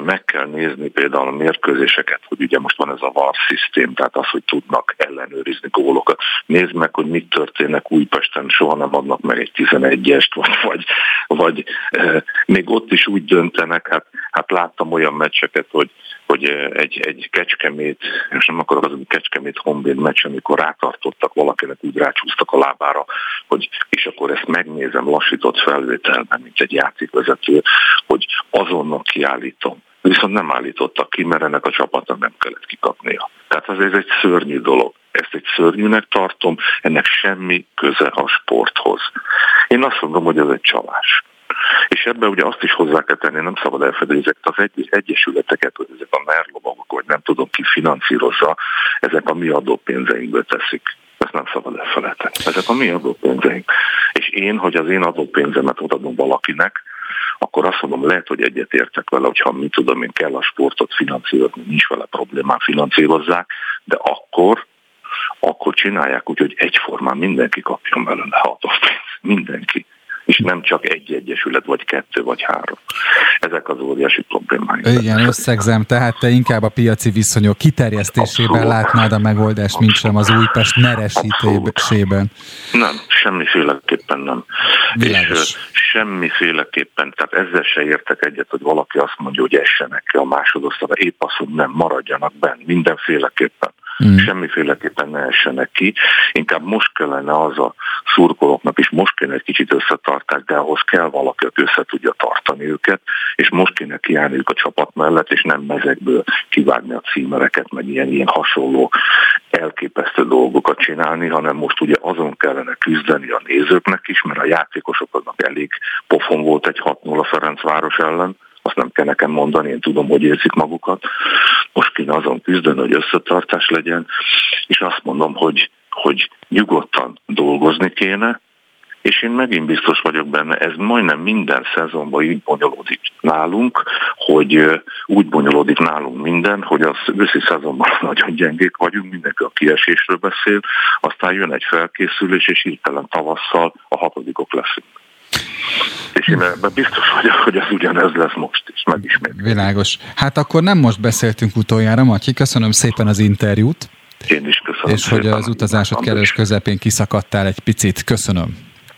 meg kell nézni például a mérkőzéseket, hogy ugye most van ez a VAR szisztém, tehát az, hogy tudnak ellenőrizni gólokat. Nézd meg, hogy mit történnek Újpesten, soha nem adnak meg egy 11-est, vagy, vagy, vagy e, még ott is úgy döntenek, hát, hát láttam olyan meccseket, hogy hogy egy, egy kecskemét, és nem akarok az, hogy kecskemét honvéd meccs, amikor rátartottak valakinek, úgy rácsúsztak a lábára, hogy és akkor ezt megnézem lassított felvételben, mint egy játékvezető, hogy azonnal kiállítom. Viszont nem állítottak ki, mert ennek a csapatnak nem kellett kikapnia. Tehát ez egy szörnyű dolog. Ezt egy szörnyűnek tartom, ennek semmi köze a sporthoz. Én azt mondom, hogy ez egy csalás. És ebbe ugye azt is hozzá kell tenni, nem szabad elfedni, ezeket az egy, egyesületeket, hogy ezek a merlovagok, vagy nem tudom ki finanszírozza, ezek a mi adópénzeinkből teszik. Ezt nem szabad elfelejteni. Ezek a mi adópénzeink. És én, hogy az én adópénzemet odaadom valakinek, akkor azt mondom, lehet, hogy egyet értek vele, hogyha mit tudom én kell a sportot finanszírozni, nincs vele problémám, finanszírozzák, de akkor akkor csinálják úgy, hogy egyformán mindenki kapjon belőle adópénzt. Mindenki és nem csak egy egyesület, vagy kettő, vagy három. Ezek az óriási problémáink. Igen, összegzem, tehát te inkább a piaci viszonyok kiterjesztésében Abszolút. látnád a megoldást, Abszolút. mint sem az Újpest neresítésében. Nem, semmiféleképpen nem. Világos. És semmiféleképpen, tehát ezzel se értek egyet, hogy valaki azt mondja, hogy essenek ki a másodosztályra, épp azt, hogy nem maradjanak benne, mindenféleképpen. Mm. Semmiféleképpen ne essenek ki. Inkább most kellene az a szurkolóknak is, most kéne egy kicsit összetartás, de ahhoz kell valaki, aki össze tudja tartani őket, és most kéne kiállniuk a csapat mellett, és nem mezekből kivágni a címereket, meg ilyen, ilyen hasonló elképesztő dolgokat csinálni, hanem most ugye azon kellene küzdeni a nézőknek is, mert a játékosoknak elég pofon volt egy 6-0 a Ferencváros ellen, azt nem kell nekem mondani, én tudom, hogy érzik magukat. Most kéne azon küzdeni, hogy összetartás legyen, és azt mondom, hogy, hogy nyugodtan dolgozni kéne, és én megint biztos vagyok benne, ez majdnem minden szezonban így bonyolódik nálunk, hogy úgy bonyolódik nálunk minden, hogy az őszi szezonban nagyon gyengék vagyunk, mindenki a kiesésről beszél, aztán jön egy felkészülés, és hirtelen tavasszal a hatodikok leszünk. És én ebben biztos vagyok, hogy ez ugyanez lesz most is, megismét. Világos. Hát akkor nem most beszéltünk utoljára, Matyi, köszönöm szépen az interjút. Én is köszönöm. És hogy az utazásod keres közepén kiszakadtál egy picit. Köszönöm.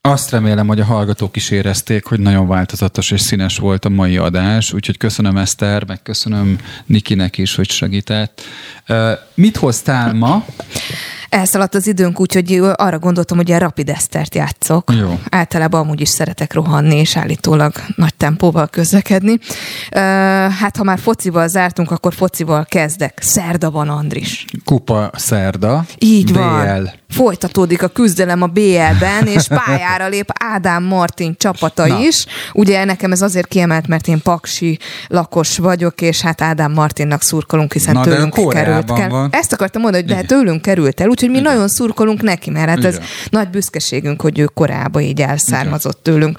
Azt remélem, hogy a hallgatók is érezték, hogy nagyon változatos és színes volt a mai adás, úgyhogy köszönöm Eszter, meg köszönöm Nikinek is, hogy segített. Mit hoztál ma? Elszaladt az időnk, úgyhogy arra gondoltam, hogy a Rapid Esztert játszok. Jó. Általában amúgy is szeretek rohanni, és állítólag nagy tempóval közlekedni. Hát, ha már focival zártunk, akkor focival kezdek. Szerda van, Andris. Kupa szerda. Így van. Folytatódik a küzdelem a BL-ben, és pályára lép Ádám Martin csapata Na. is. Ugye nekem ez azért kiemelt, mert én paksi lakos vagyok, és hát Ádám Martinnak szurkolunk, hiszen Na, tőlünk került. Van. Ezt akartam mondani, hogy de Igen. tőlünk került el, úgyhogy mi Igen. nagyon szurkolunk neki, mert hát Igen. ez nagy büszkeségünk, hogy ő korábban így elszármazott Igen. tőlünk.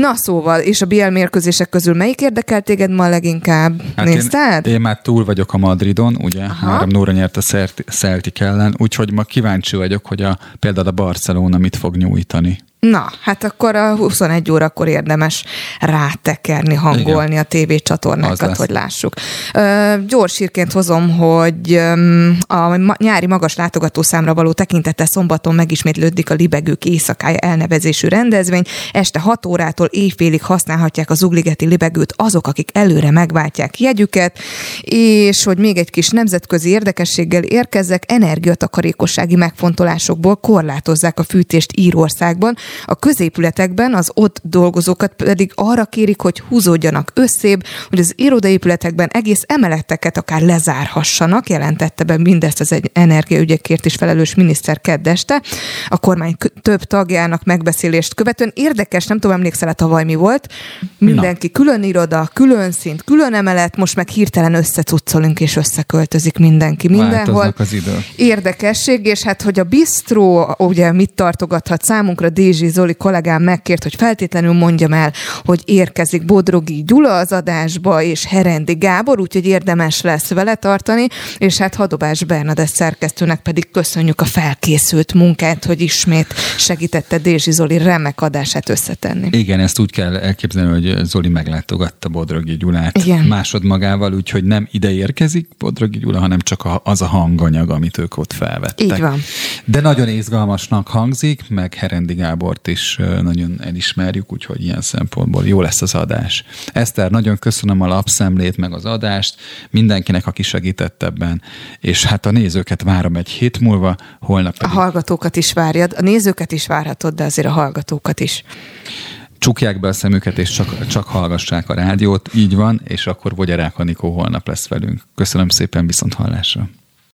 Na szóval, és a BL mérkőzések közül melyik érdekel téged ma leginkább? Hát Nézted? Én, én már túl vagyok a Madridon, ugye? Három Nóra nyert a Celtic ellen, úgyhogy ma kíváncsi vagyok, hogy a, például a Barcelona mit fog nyújtani. Na, hát akkor a 21 órakor érdemes rátekerni, hangolni Igen. a tévécsatornákat, hogy lássuk. Ö, gyors hírként hozom, hogy a nyári magas látogatószámra való tekintete szombaton megismétlődik a Libegők éjszakája elnevezésű rendezvény. Este 6 órától éjfélig használhatják az Ugligeti Libegőt azok, akik előre megváltják jegyüket, és hogy még egy kis nemzetközi érdekességgel érkezzek, energiatakarékossági megfontolásokból korlátozzák a fűtést Írországban, a középületekben az ott dolgozókat pedig arra kérik, hogy húzódjanak összébb, hogy az irodaépületekben egész emeleteket akár lezárhassanak, jelentette be mindezt az egy energiaügyekért is felelős miniszter keddeste. A kormány több tagjának megbeszélést követően érdekes, nem tudom, emlékszel, tavaly mi volt. Mindenki Na. külön iroda, külön szint, külön emelet, most meg hirtelen összecuccolunk és összeköltözik mindenki mindenhol. az idő. Érdekesség, és hát, hogy a bistró ugye mit tartogathat számunkra, Dézs Dezsi Zoli kollégám megkért, hogy feltétlenül mondjam el, hogy érkezik Bodrogi Gyula az adásba, és Herendi Gábor, úgyhogy érdemes lesz vele tartani, és hát Hadobás Bernadett szerkesztőnek pedig köszönjük a felkészült munkát, hogy ismét segítette Dézsi Zoli remek adását összetenni. Igen, ezt úgy kell elképzelni, hogy Zoli meglátogatta Bodrogi Gyulát Igen. másodmagával, úgyhogy nem ide érkezik Bodrogi Gyula, hanem csak az a hanganyag, amit ők ott felvettek. Így van. De nagyon izgalmasnak hangzik, meg Herendi Gábor Gábort is nagyon elismerjük, úgyhogy ilyen szempontból jó lesz az adás. Eszter, nagyon köszönöm a lapszemlét, meg az adást, mindenkinek, aki segített ebben, és hát a nézőket várom egy hét múlva, holnap pedig... A hallgatókat is várjad, a nézőket is várhatod, de azért a hallgatókat is csukják be a szemüket, és csak, csak hallgassák a rádiót, így van, és akkor Vogyarák Anikó holnap lesz velünk. Köszönöm szépen, viszont hallásra.